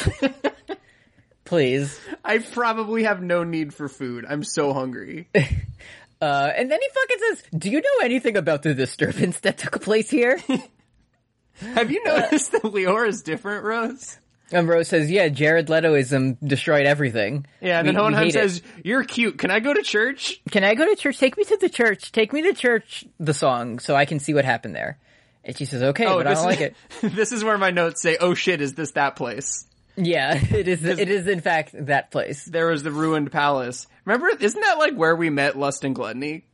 please. I probably have no need for food. I'm so hungry. Uh, and then he fucking says, "Do you know anything about the disturbance that took place here?" have you noticed that Lior is different, Rose? And Rose says, "Yeah, Jared Letoism destroyed everything." Yeah, and We- then Hohenheim hate it. says, "You're cute. Can I go to church?" "Can I go to church? Take me to the church. Take me to church." The song, so I can see what happened there. And she says, "Okay, but I don't is, like it." this is where my notes say, "Oh shit, is this that place?" Yeah, it is. It is in fact that place. There was the ruined palace. Remember, isn't that like where we met Lust and Gluttony?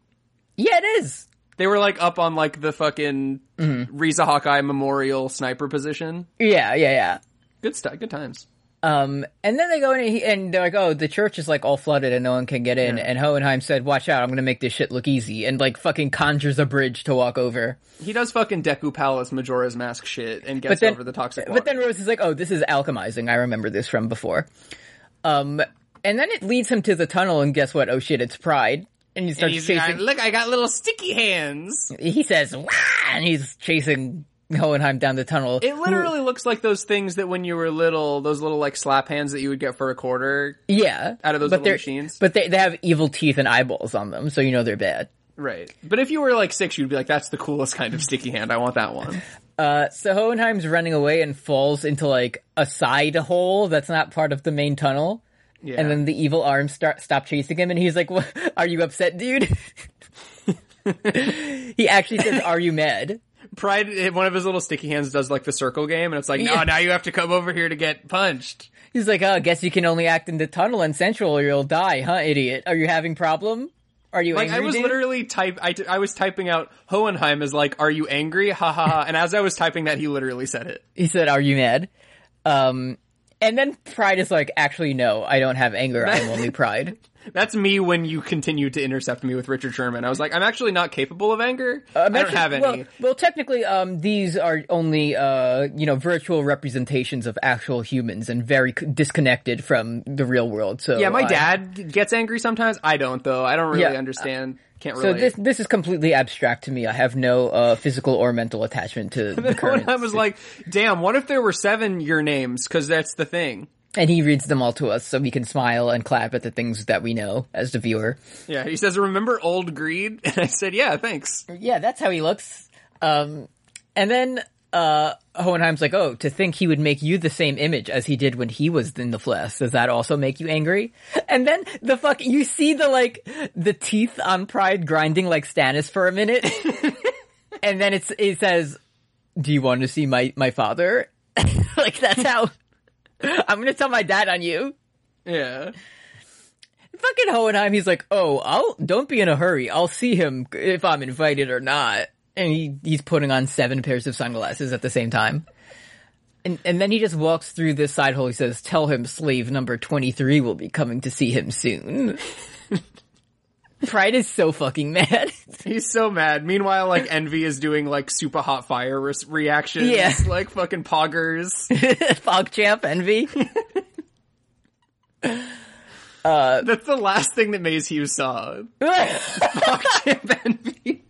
Yeah, it is. They were like up on like the fucking Mm-hmm. Riza Hawkeye Memorial sniper position. Yeah, yeah, yeah. Good stuff. Good times. Um, and then they go in and, he, and they're like, "Oh, the church is like all flooded and no one can get in." Yeah. And Hohenheim said, "Watch out! I'm gonna make this shit look easy." And like fucking conjures a bridge to walk over. He does fucking Deku Palace Majora's Mask shit and gets then, over the toxic water. but then Rose is like, "Oh, this is alchemizing. I remember this from before." Um, and then it leads him to the tunnel, and guess what? Oh shit! It's Pride, and he And starts he's chasing. like, look, I got little sticky hands. he says, "Wah!" and he's chasing Hohenheim down the tunnel. It literally looks like those things that when you were little, those little like slap hands that you would get for a quarter. yeah, out of those but little machines? But they they have evil teeth and eyeballs on them, so you know they're bad. Right. But if you were like six, you'd be like, that's the coolest kind of sticky hand. I want that one. Uh, so Hohenheim's running away and falls into like a side hole that's not part of the main tunnel. Yeah. And then the evil arms start stop chasing him, and he's like, "What? Are you upset, dude?" he actually says, "Are you mad?" Pride, one of his little sticky hands does like the circle game, and it's like, no, Yeah. now you have to come over here to get punched. He's like, "Oh, I guess you can only act in the tunnel and central, or you'll die, huh, idiot? Are you having problem? Are you Like angry?" I was dude?" literally type, I, I was typing out Hohenheim is like, are you angry? Ha ha ha. And as I was typing that, he literally said it. He said, "Are you mad?" Um, and then Pride is like, "Actually, no, I don't have anger. I'm only Pride." That's me when you continue to intercept me with Richard Sherman. I was like, I'm actually not capable of anger. I I'm don't actually- have any. Well, well, technically, um, these are only, uh, you know, virtual representations of actual humans and very c- disconnected from the real world. So yeah, my I- dad gets angry sometimes. I don't though. I don't really Yeah. understand. Can't really. So this this is completely abstract to me. I have no uh, physical or mental attachment to the current. I was like, damn, what if there were seven your names? Cause that's the thing. And he reads them all to us, so we can smile and clap at the things that we know as the viewer. Yeah, he says, remember old greed? And I said, yeah, thanks. Yeah, that's how he looks. Um, and then uh, Hohenheim's like, "Oh, to think he would make you the same image as he did when he was in the flesh. Does that also make you angry?" And then the fuck, you see the like the teeth on Pride grinding like Stannis for a minute, and then it's it says, "Do you want to see my my father?" like that's how. I'm gonna tell my dad on you. Yeah. Fucking Hohenheim, he's like, oh, I'll don't be in a hurry. I'll see him if I'm invited or not. And he he's putting on seven pairs of sunglasses at the same time. And and then he just walks through this side hole. He says, "Tell him slave number twenty three will be coming to see him soon." Pride is so fucking mad. He's so mad. Meanwhile, like Envy is doing like super hot fire re- reactions. Yeah. Like fucking poggers. Fogchamp envy. Uh, That's the last thing that Maes Hughes saw. Pogchamp Envy.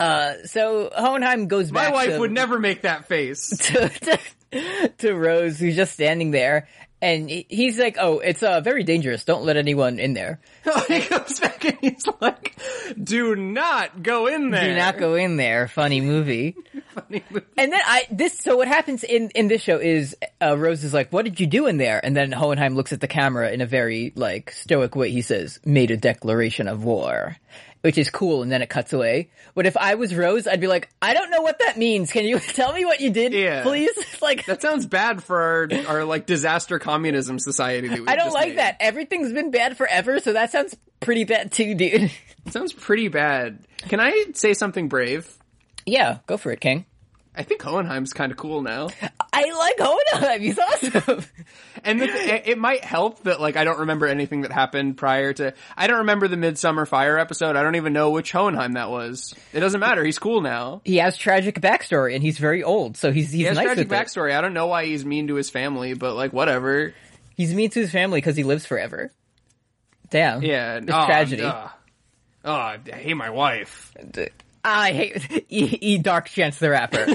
Uh, so Hohenheim goes My back. wife to- would never make that face. to, to, to Rose, who's just standing there, and he's like, "Oh, it's uh, very dangerous. Don't let anyone in there. he comes back and he's like, "Do not go in there. Do not go in there." Funny movie. Funny movie. And then I this so what happens in in this show is uh, Rose is like, "What did you do in there?" And then Hohenheim looks at the camera in a very like stoic way. He says, "Made a declaration of war." Which is cool, and then it cuts away. But if I was Rose, I'd be like, I don't know what that means. Can you tell me what you did, Yeah. please? Like, That sounds bad for our our like disaster communism society. That we I don't like made. that. Everything's been bad forever, so that sounds pretty bad too, dude. It sounds pretty bad. Can I say something brave? yeah, go for it, King. I think Hohenheim's kind of cool now. I like Hohenheim. He's awesome. And the, it might help that like I don't remember anything that happened prior to. I don't remember the Midsummer Fire episode. I don't even know which Hohenheim that was. It doesn't matter. He's cool now. he has tragic backstory, and he's very old, so he's he's He has nice tragic with it. backstory. I don't know why he's mean to his family, but like whatever. He's mean to his family because he lives forever. Damn. Yeah, It's oh, tragedy. uh, oh, I hate my wife. I hate E, e Dark Chance the Rapper.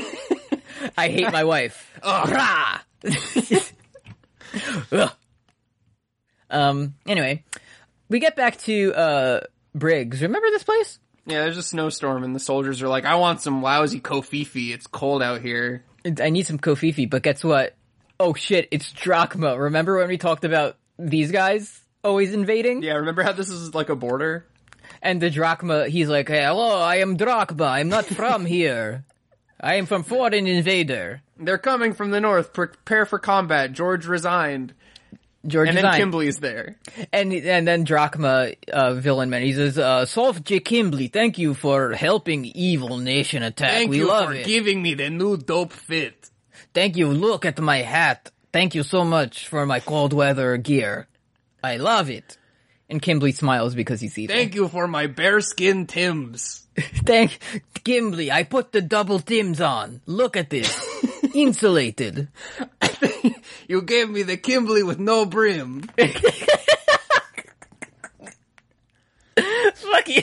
I hate my wife. Rah! Um. Anyway, we get back to uh Briggs. Remember this place? Yeah, there's a snowstorm, and the soldiers are like, "I want some lousy kofifi. It's cold out here." I need some kofifi, but guess what? Oh shit! It's Drachma. Remember when we talked about these guys always invading? Yeah, remember how this is like a border? And the Drachma, he's like, hey, "Hello, I am Drachma. I'm not from here. I am from foreign invader." They're coming from the north. Prepare for combat. George resigned, George and then Kimblee's there. And and then Drachma, uh, villain man, he says, uh, Solf J. Kimblee, thank you for helping evil nation attack. Thank we you love for it. giving me the new dope fit. thank you. Look at my hat. Thank you so much for my cold weather gear. I love it. And Kimblee smiles because he's evil. Thank you for my bearskin Tims. Thank Kimblee. I put the double Tims on. Look at this. Insulated. You gave me the Kimblee with no brim. Fuck you.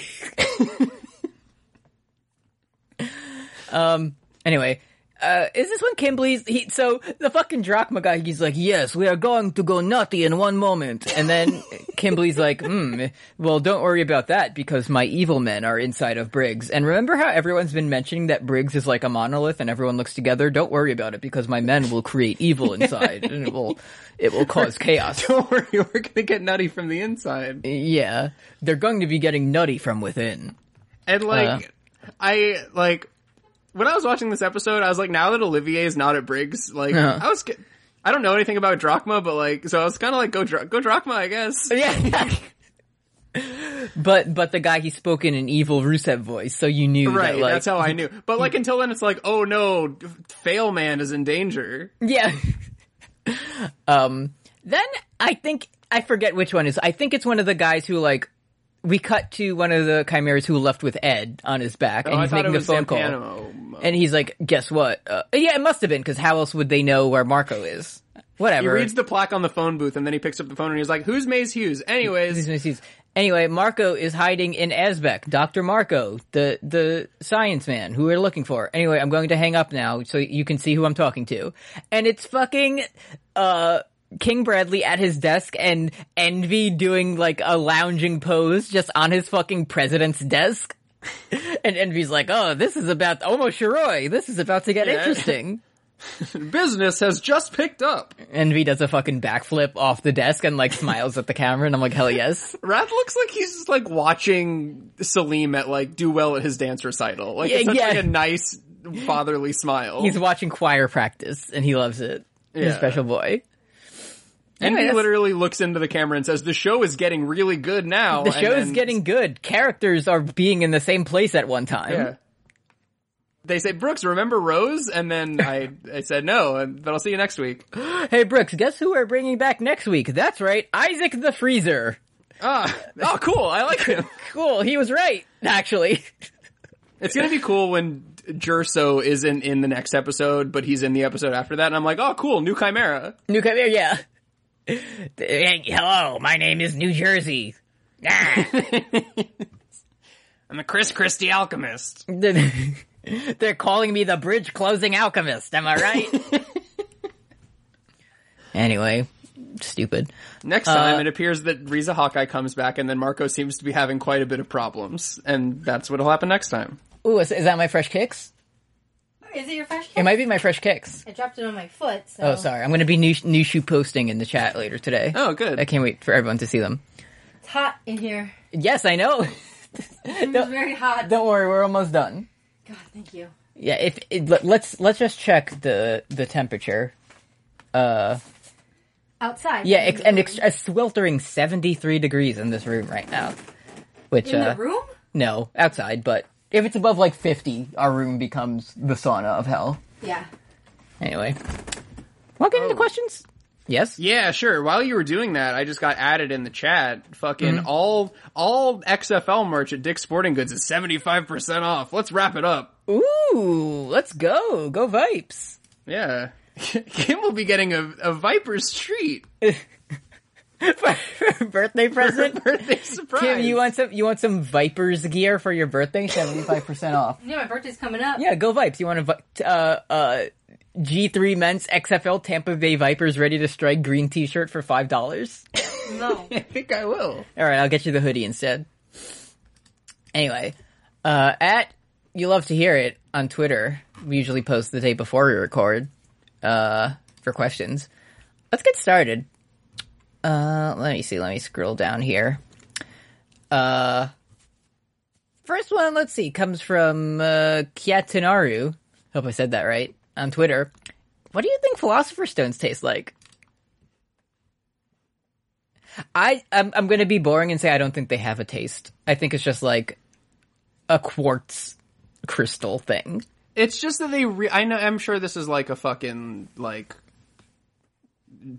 um. Anyway, uh, is this when Kimblee's? He so the fucking Drachma guy. He's like, yes, we are going to go nutty in one moment, and then Kimblee's like, hmm. Well, don't worry about that because my evil men are inside of Briggs. And remember how everyone's been mentioning that Briggs is like a monolith and everyone looks together. Don't worry about it because my men will create evil inside, and it will it will cause chaos. Don't worry, we're gonna get nutty from the inside. Yeah, they're going to be getting nutty from within. And like, I like when I was watching this episode, I was like, now that Olivier is not at Briggs, like Uh-huh. I was. I don't know anything about Drachma, but like, so I was kind of like, go, Dra- go Drachma, I guess. Yeah. but but the guy he spoke in an evil Rusev voice, so you knew Right, that, like, that's how I knew. But like until then, it's like, oh no, Fail Man is in danger. yeah. um. Then I think I forget which one is. I think it's one of the guys who like we cut to one of the chimeras who left with Ed on his back, Oh, and he's making a phone call, and he's like, "Guess what? Uh, yeah, it must have been because how else would they know where Marcoh is? Whatever. He reads the plaque on the phone booth and then he picks up the phone and he's like, "Who's Maes Hughes?" Anyways, He's- he's- Anyway, Marcoh is hiding in Azbek. Doctor Marcoh, the the science man who we're looking for. Anyway, I'm going to hang up now so you can see who I'm talking to, and it's fucking uh King Bradley at his desk and Envy doing like a lounging pose just on his fucking president's desk. And Envy's like, oh, this is about, almost Shiroi, this is about to get Yeah. interesting. business has just picked up. Envy does a fucking backflip off the desk and like smiles at the camera and I'm like, hell yes. Wrath looks like he's just, like watching Selim at like do well at his dance recital. Like Yeah, it's such yeah. like a nice fatherly smile. He's watching choir practice and he loves it. His Yeah. special boy. And he literally looks into the camera and says, "The show is getting really good now." The show is getting good. Characters are being in the same place at one time. Yeah. They say, Brooks, remember Rose? And then I, I said no, but I'll see you next week. Hey Brooks, guess who we're bringing back next week? That's right, Isaac the Freezer. Ah, oh, cool. I like him. Cool, he was right, actually. It's gonna be cool when Jerso isn't in the next episode, but he's in the episode after that, and I'm like, oh, cool, new Chimera. New Chimera, yeah. Hey, hello, my name is New Jersey. Ah. I'm the Chris Christie alchemist. They're calling me the bridge closing alchemist, am I right? anyway, stupid. Next time, it appears that Riza Hawkeye comes back, and then Marcoh seems to be having quite a bit of problems, and that's what'll happen next time. Ooh, is, is that my fresh kicks? Is it your fresh kicks? It might be my fresh kicks. I dropped it on my foot. So. Oh, sorry. I'm going to be new, new shoe posting in the chat later today. Oh, good. I can't wait for everyone to see them. It's hot in here. Yes, I know. It's very hot. Don't worry, we're almost done. God, thank you. Yeah, if it, let- let's let's just check the the temperature. Uh Outside. Yeah, ex- and room. ex- a sweltering 73 degrees in this room right now. Which in uh the room. no, outside, but if it's above like 50, our room becomes the sauna of hell. Yeah. Anyway. Want to get into Oh. questions? Yes. Yeah, sure. While you were doing that, I just got added in the chat. Fucking Mm-hmm. all all XFL merch at Dick's Sporting Goods is seventy five percent off. Let's wrap it up. Ooh, let's go. Go Vipes. Yeah, Kim will be getting a, a Viper's treat birthday present. birthday surprise. Kim, you want some you want some Vipers gear for your birthday? 75% off. Yeah, my birthday's coming up. Yeah, go Vipes. You want a uh uh G3 Men's XFL Tampa Bay Vipers ready to strike green t-shirt for $5? No. I think I will. All right, I'll get you the hoodie instead. Anyway, uh, at you love to hear it on Twitter. We usually post the day before we record uh, for questions. Let's get started. Uh, let me see. Let me scroll down here. Uh, first one, let's see, comes from uh, Kiatinaru. Hope I said that right on Twitter. What do you think Philosopher's Stones taste like? I I'm, I'm going to be boring and say I don't think they have a taste. I think it's just like a quartz crystal thing. It's just that they. Re- I know. I'm sure this is like a fucking like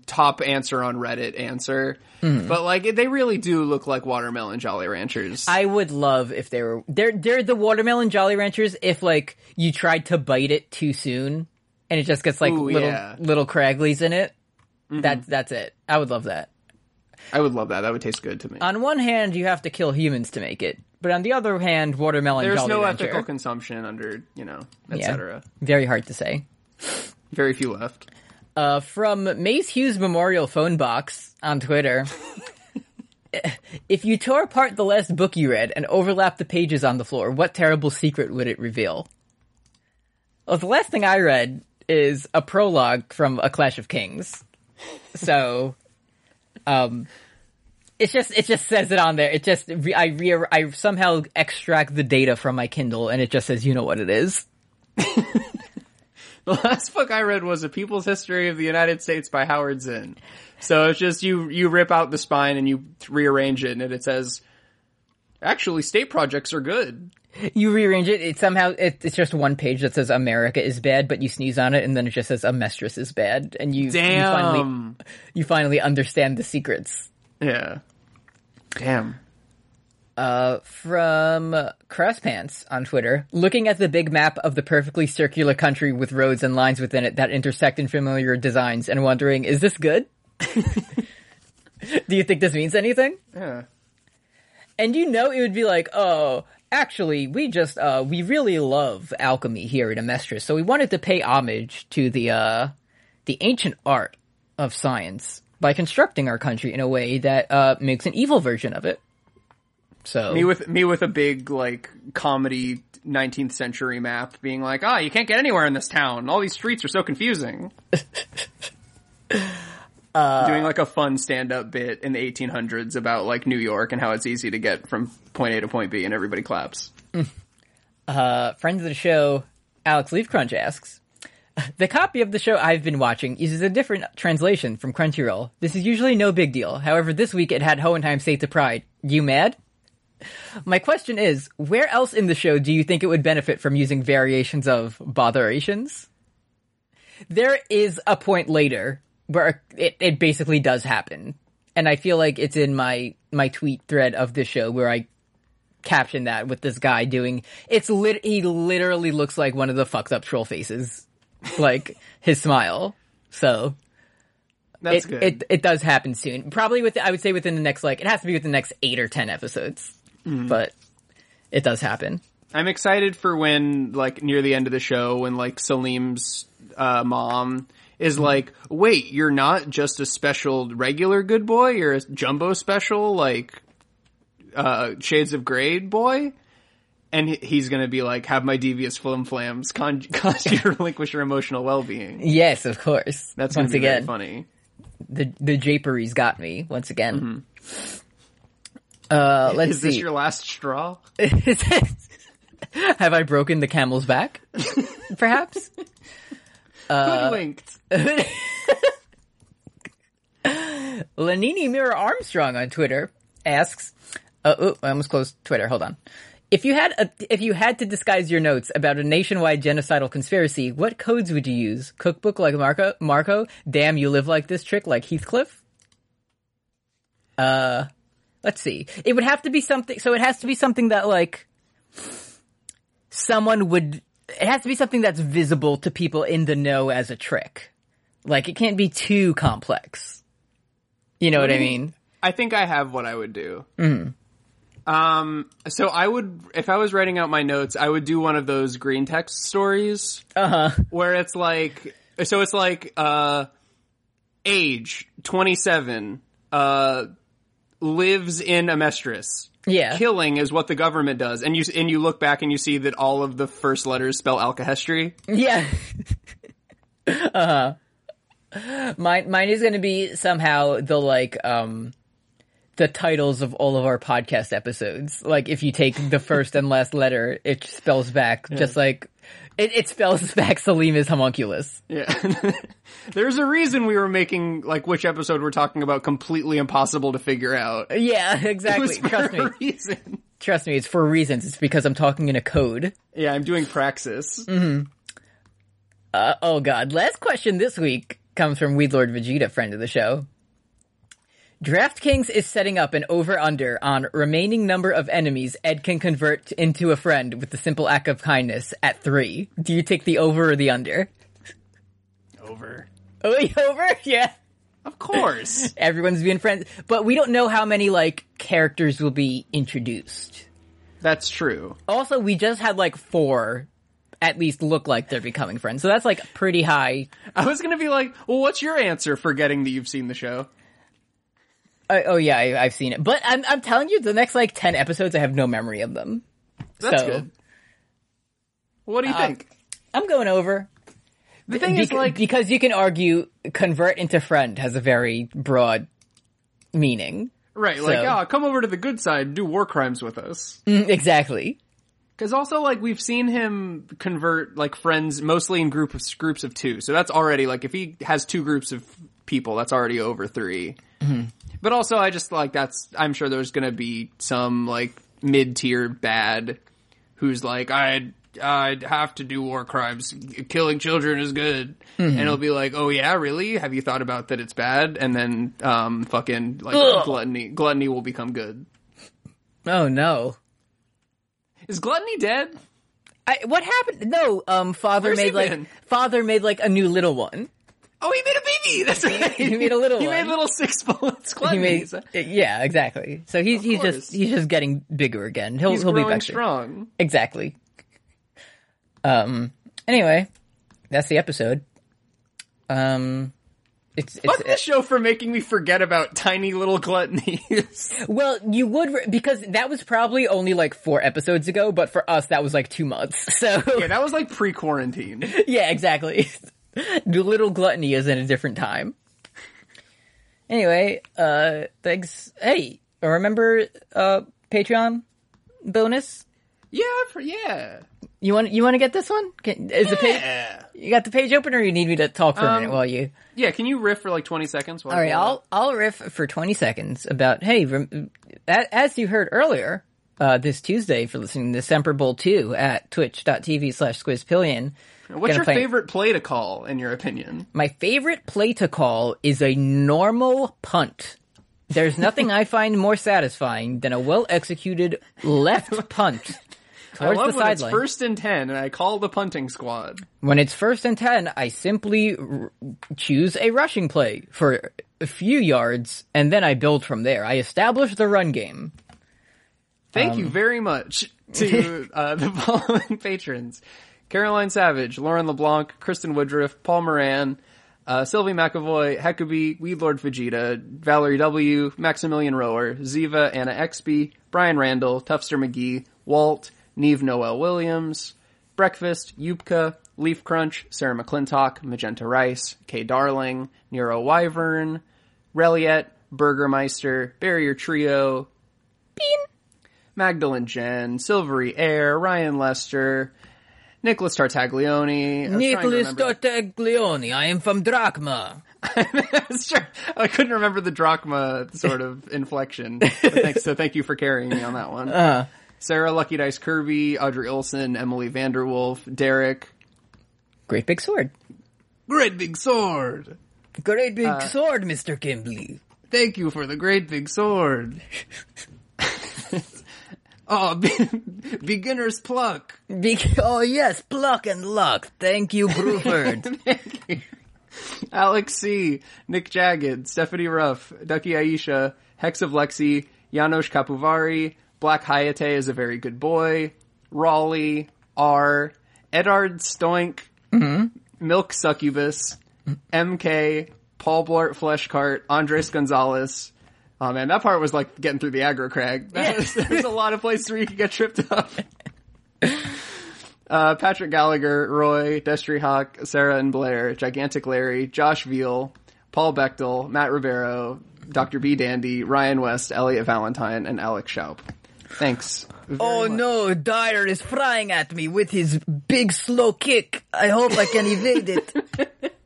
top answer on Reddit answer, hmm. but like they really do look like watermelon Jolly Ranchers. I would love if they were they're they're the watermelon Jolly Ranchers if like you tried to bite it too soon and it just gets like Ooh, little yeah. little cragglies in it. Mm-hmm. That's that's it. I would love that. I would love that. That would taste good to me. On one hand, you have to kill humans to make it, but on the other hand, watermelon There's Jolly no Rancher. ethical consumption under you know, Yeah. etc. Very hard to say. Very few left. Uh, from Maes Hughes Memorial Phone Box on Twitter. if you tore apart the last book you read and overlapped the pages on the floor, what terrible secret would it reveal? Well, the last thing I read is a prologue from A Clash of Kings. So, um, it's just, it just says it on there. It just, I re- I somehow extract the data from my Kindle and it just says, you know what it is. The last book I read was A People's History of the United States by Howard Zinn. So it's just you you rip out the spine and you rearrange it, and it says, "Actually, state projects are good." you rearrange it. It somehow it, it's just one page that says America is bad, but you sneeze on it, and then it just says a Amestris is bad, and you you finally Damn. you finally understand the secrets. Yeah. Damn. Uh, from Crosspants on Twitter, looking at the big map of the perfectly circular country with roads and lines within it that intersect in familiar designs, and wondering, is this good? Do you think this means anything? Yeah. And you know it would be like, oh, actually, we just uh we really love alchemy here at Amestris, so we wanted to pay homage to the uh the ancient art of science by constructing our country in a way that uh makes an evil version of it. So Me with me with a big like comedy 19th century map being like, "Ah, you can't get anywhere in this town. All these streets are so confusing." Doing like a fun stand-up bit in the 1800s about like New York and how it's easy to get from point A to point B and everybody claps. uh friends of the show, Alex Leafcrunch asks, the copy of the show I've been watching uses a different translation from Crunchyroll. This is usually no big deal. However, this week it had Hohenheim State to Pride. You mad? My question is, where else in the show do you think it would benefit from using variations of botherations? There is a point later where it, it basically does happen. And I feel like it's in my, my tweet thread of the show where I caption that with this guy doing, it's lit, he literally looks like one of the fucked up troll faces. Like, his smile. So, That's it, good. it it does happen soon. Probably with I would say within the next like it has to be within the next eight or ten episodes. Mm-hmm. But it does happen. I'm excited for when, like, near the end of the show, when, like, Selim's, uh, mom is like, wait, you're not just a special regular good boy, you're a jumbo special, like, uh, Shades of Grey boy? And he's gonna be like, have my devious flim flams con- cause you to relinquish your emotional well-being. Yes, of course. That's once again funny. the the japeries got me once again. Uh, let's Mm-hmm. Is this your last straw? Have I broken the camel's back? Perhaps. Uh, Hoodwinked. Lanini Mirror Armstrong on Twitter asks, uh, oh, I almost closed Twitter. Hold on. If you had a, if you had to disguise your notes about a nationwide genocidal conspiracy, what codes would you use? Cookbook like Marcoh? Marcoh? Damn, you live like this trick like Heathcliff? Uh, let's see. It would have to be something, so it has to be something that like, someone would, it has to be something that's visible to people in the know as a trick. Like, it can't be too complex. You know what I mean? I think I have what I would do. Um, so I would, if I was writing out my notes, I would do one of those green text stories Uh huh. where it's like, so it's like, uh, age, 27, uh, lives in Amestris. Yeah. Killing is what the government does. And you, and you look back and you see that all of the first letters spell alkahestry. Yeah. uh huh. Mine, mine is going to be somehow the like, um, the titles of all of our podcast episodes. Like, if you take the first and last letter, it spells back just like it, it spells back Selim is homunculus. Yeah. There's a reason we were making, like, which episode we're talking about completely impossible to figure out. Yeah, exactly. Trust me. reason. Trust me. It's for reasons. It's because I'm talking in a code. Yeah, I'm doing praxis. Uh, oh god. Last question this week comes from Weedlord Vegeta, friend of the show. DraftKings is setting up an over-under on remaining number of enemies Ed can convert into a friend with the simple act of kindness at three. Do you take the over or the under? Over. Oh, over? Yeah. Of course. Everyone's being friends. But we don't know how many, like, characters will be introduced. That's true. Also, we just had, like, four at least look like they're becoming friends. So that's, like, pretty high I was gonna be like, well, what's your answer for getting that you've seen the show? Uh, oh yeah, I, I've seen it, but I'm I'm telling you, the next like ten episodes, I have no memory of them. That's So- good. What do you think? I'm going over. The thing is, like, because you can argue convert into friend has a very broad meaning. right, like, so- oh, come over to the good side and do war crimes with us. Mm, exactly. Because also, like, we've seen him convert, like, friends mostly in groups, groups of two. So that's already, like, if he has two groups of people, that's already over 3 But also, I just, like, that's, I'm sure there's gonna be some, like, mid-tier bad who's like, I'd I'd have to do war crimes. Killing children is good, and it'll be like, "Oh yeah, really? Have you thought about that? It's bad." And then, um, fucking like Ugh. gluttony, gluttony will become good. Oh no. Is gluttony dead? I, what happened? No, um, father Where's made like been? father made like a new little one. Oh, he made a baby. That's right. he made a little He one. made little six bullets. He made, yeah, exactly. So he's he's course. just he's just getting bigger again. He'll He's he'll be growing back soon. strong. Exactly. Um. Anyway, that's the episode. Um. It's it's Fuck this show for making me forget about tiny little gluttonies. well, you would re- because that was probably only like four episodes ago, but for us that was like two months. So yeah, that was like pre-quarantine. yeah, exactly. The little gluttony is in a different time. Anyway, uh, thanks. Hey, remember uh Patreon bonus? Yeah, for, yeah. You want you want to get this one? Can, is the page you got the page open, or you need me to talk for a minute Um, while you? Yeah, can you riff for like 20 seconds? while All right, I'll? I'll riff for twenty seconds about hey, rem- as you heard earlier, uh, this Tuesday for listening to Semper Bowl two at twitch.tv slash squizpillion. What's your play- favorite play to call, in your opinion? My favorite play to call is a normal punt. There's nothing I find more satisfying than a well executed left punt I love when it's sideline. first and 10 and I call the punting squad. When it's first and 10, I simply r- choose a rushing play for a few yards, and then I build from there. I establish the run game. Thank Um, you very much to uh, the following patrons. Caroline Savage, Lauren LeBlanc, Kristen Woodruff, Paul Moran, uh, Sylvie McAvoy, Heckabee, Weedlord Vegeta, Valerie W., Maximilian Rower, Ziva, Anna Exby, Brian Randall, Tufster McGee, Walt, Neve Noel Williams, Breakfast, Yupka, Leaf Crunch, Sarah McClintock, Magenta Rice, Kay Darling, Nero Wyvern, Reliet, Burgermeister, Barrier Trio, Magdalene Jen, Silvery Air, Ryan Lester, Nicholas Tartaglione. I was trying to Nicholas remember- Tortaglione, I am from Drachma. That's true. I couldn't remember the drachma sort of inflection. Thanks, so thank you for carrying me on that one. Uh, Sarah Lucky Dice Kirby, Audrey Olson, Emily Vanderwolf, Derek. great big sword. Great big sword. Great Uh, big sword, Mr. Kimblee. Thank you for the great big sword. oh, be- beginner's pluck. Be- oh yes, pluck and luck. Thank you, Bruford. Alex C, Nick Jagged, Stephanie Ruff, Ducky Aisha, Hex of Lexi, Janosch Kapuvari, Black Hayate is a very good boy, Raleigh, R, Edard Stoink, mm-hmm. Milk Succubus, MK, Paul Blart Fleshcart, Andres Gonzalez. Oh man, that part was like getting through the aggro crag. That was, there's a lot of places where you could get tripped up. Uh, Patrick Gallagher, Roy, Destry Hawk, Sarah and Blair, Gigantic Larry, Josh Veal, Paul Bechtel, Matt Rivero, Dr. B. Dandy, Ryan West, Elliot Valentine, and Alex Schaub. Thanks. oh much. no, Dyer is flying at me with his big slow kick. I hope I can evade it.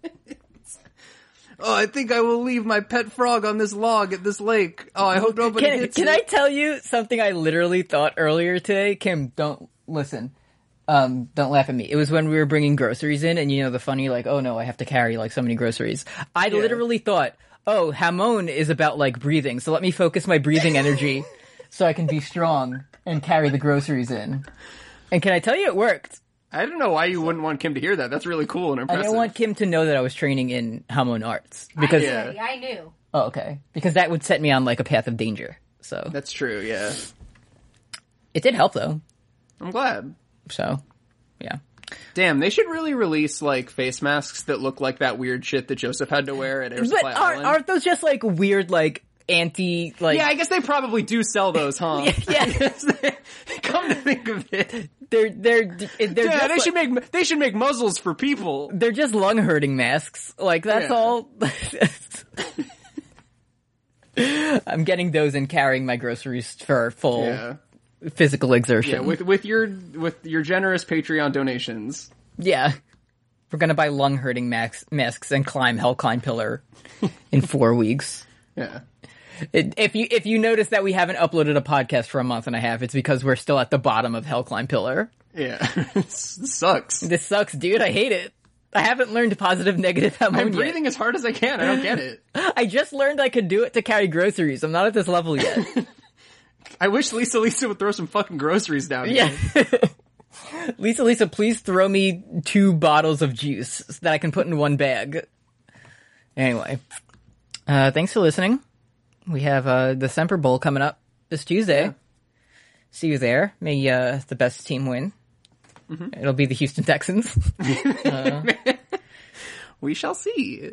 Oh, I think I will leave my pet frog on this log at this lake. Oh, I hope nobody Can, hits can it. I tell you something I literally thought earlier today? Kim, don't listen. Um, don't laugh at me. It was when we were bringing groceries in and you know the funny like, oh no, I have to carry like so many groceries. I literally thought, oh, Hamon is about like breathing, so let me focus my breathing energy so I can be strong and carry the groceries in. And can I tell you it worked? I don't know why you wouldn't want Kim to hear that. That's really cool and I impressive. didn't want Kim to know that I was training in Hamon arts because Yeah. Yeah, I knew. oh okay because that would set me on like a path of danger. So That's true, yeah. it did help though. I'm glad. So yeah. Damn, they should really release like face masks that look like that weird shit that Joseph had to wear at Air Supply But aren't, Island. aren't those just like weird, like anti, like yeah, I guess they probably do sell those, huh? Yeah. Come to think of it, they're they're they're yeah, they like- should make they should make muzzles for people. they're just lung hurting masks. Like that's Yeah. all. I'm getting those and carrying my groceries for full Yeah, physical yeah. exertion. With with your with your generous Patreon donations, Yeah. We're gonna buy lung hurting max- masks and climb Hell Climb Pillar in four weeks. yeah. It, if you if you notice that we haven't uploaded a podcast for a month and a half, it's because we're still at the bottom of Hellclimb Pillar. Yeah, this sucks. This sucks, dude. I hate it. I haven't learned positive negative I'm breathing as hard as I can. I don't get it. I just learned I could do it to carry groceries. I'm not at this level yet. I wish Lisa Lisa would throw some fucking groceries down. yeah. Lisa, Lisa, please throw me two bottles of juice that I can put in one bag. Anyway, uh, thanks for listening. We have uh, the Semper Bowl coming up this Tuesday. See you there. May uh, the best team win. It'll be the Houston Texans. We shall see.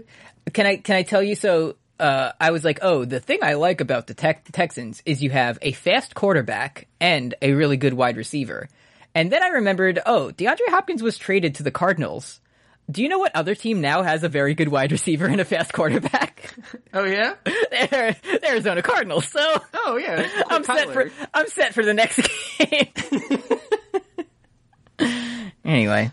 can I can I tell you? So uh, I was like, oh, the thing I like about the, the Texans is you have a fast quarterback and a really good wide receiver. And then I remembered, oh, DeAndre Hopkins was traded to the Cardinals. Do you know what other team now has a very good wide receiver and a fast quarterback? Oh yeah. The Arizona Cardinals. So Oh yeah. I'm set for I'm set for the next game. anyway,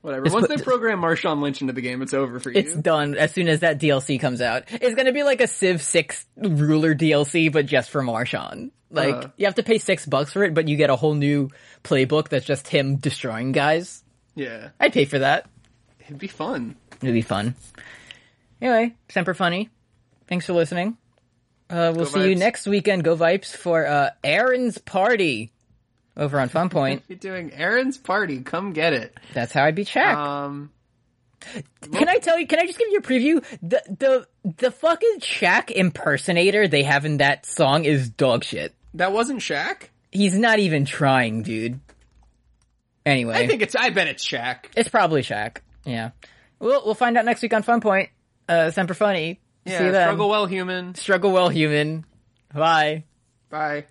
whatever. Once they program Marshawn Lynch into the game, it's over for you. it's done as soon as that DLC comes out. It's going to be like a Civ 6 ruler DLC but just for Marshawn. Like Uh. you have to pay 6 bucks for it, but you get a whole new playbook that's just him destroying guys. yeah, I'd pay for that. It'd be fun. It'd be fun. Anyway, Semper Funny. Thanks for listening. Uh, we'll Go see you next weekend. Go Vipes for uh, Aaron's party over on Fun Point. You're doing Aaron's party. Come get it. That's how I beat Shaq. Um, can I tell you? Can I just give you a preview? The the the fucking Shaq impersonator they have in that song is dog shit. that wasn't Shaq. He's not even trying, dude. Anyway, I think it's. I bet it's Shaq. it's probably Shaq. Yeah. We'll we'll find out next week on Fun Point. Uh, Semper Funny. Yeah. see you then. Struggle well, human. Struggle well, human. Bye. Bye.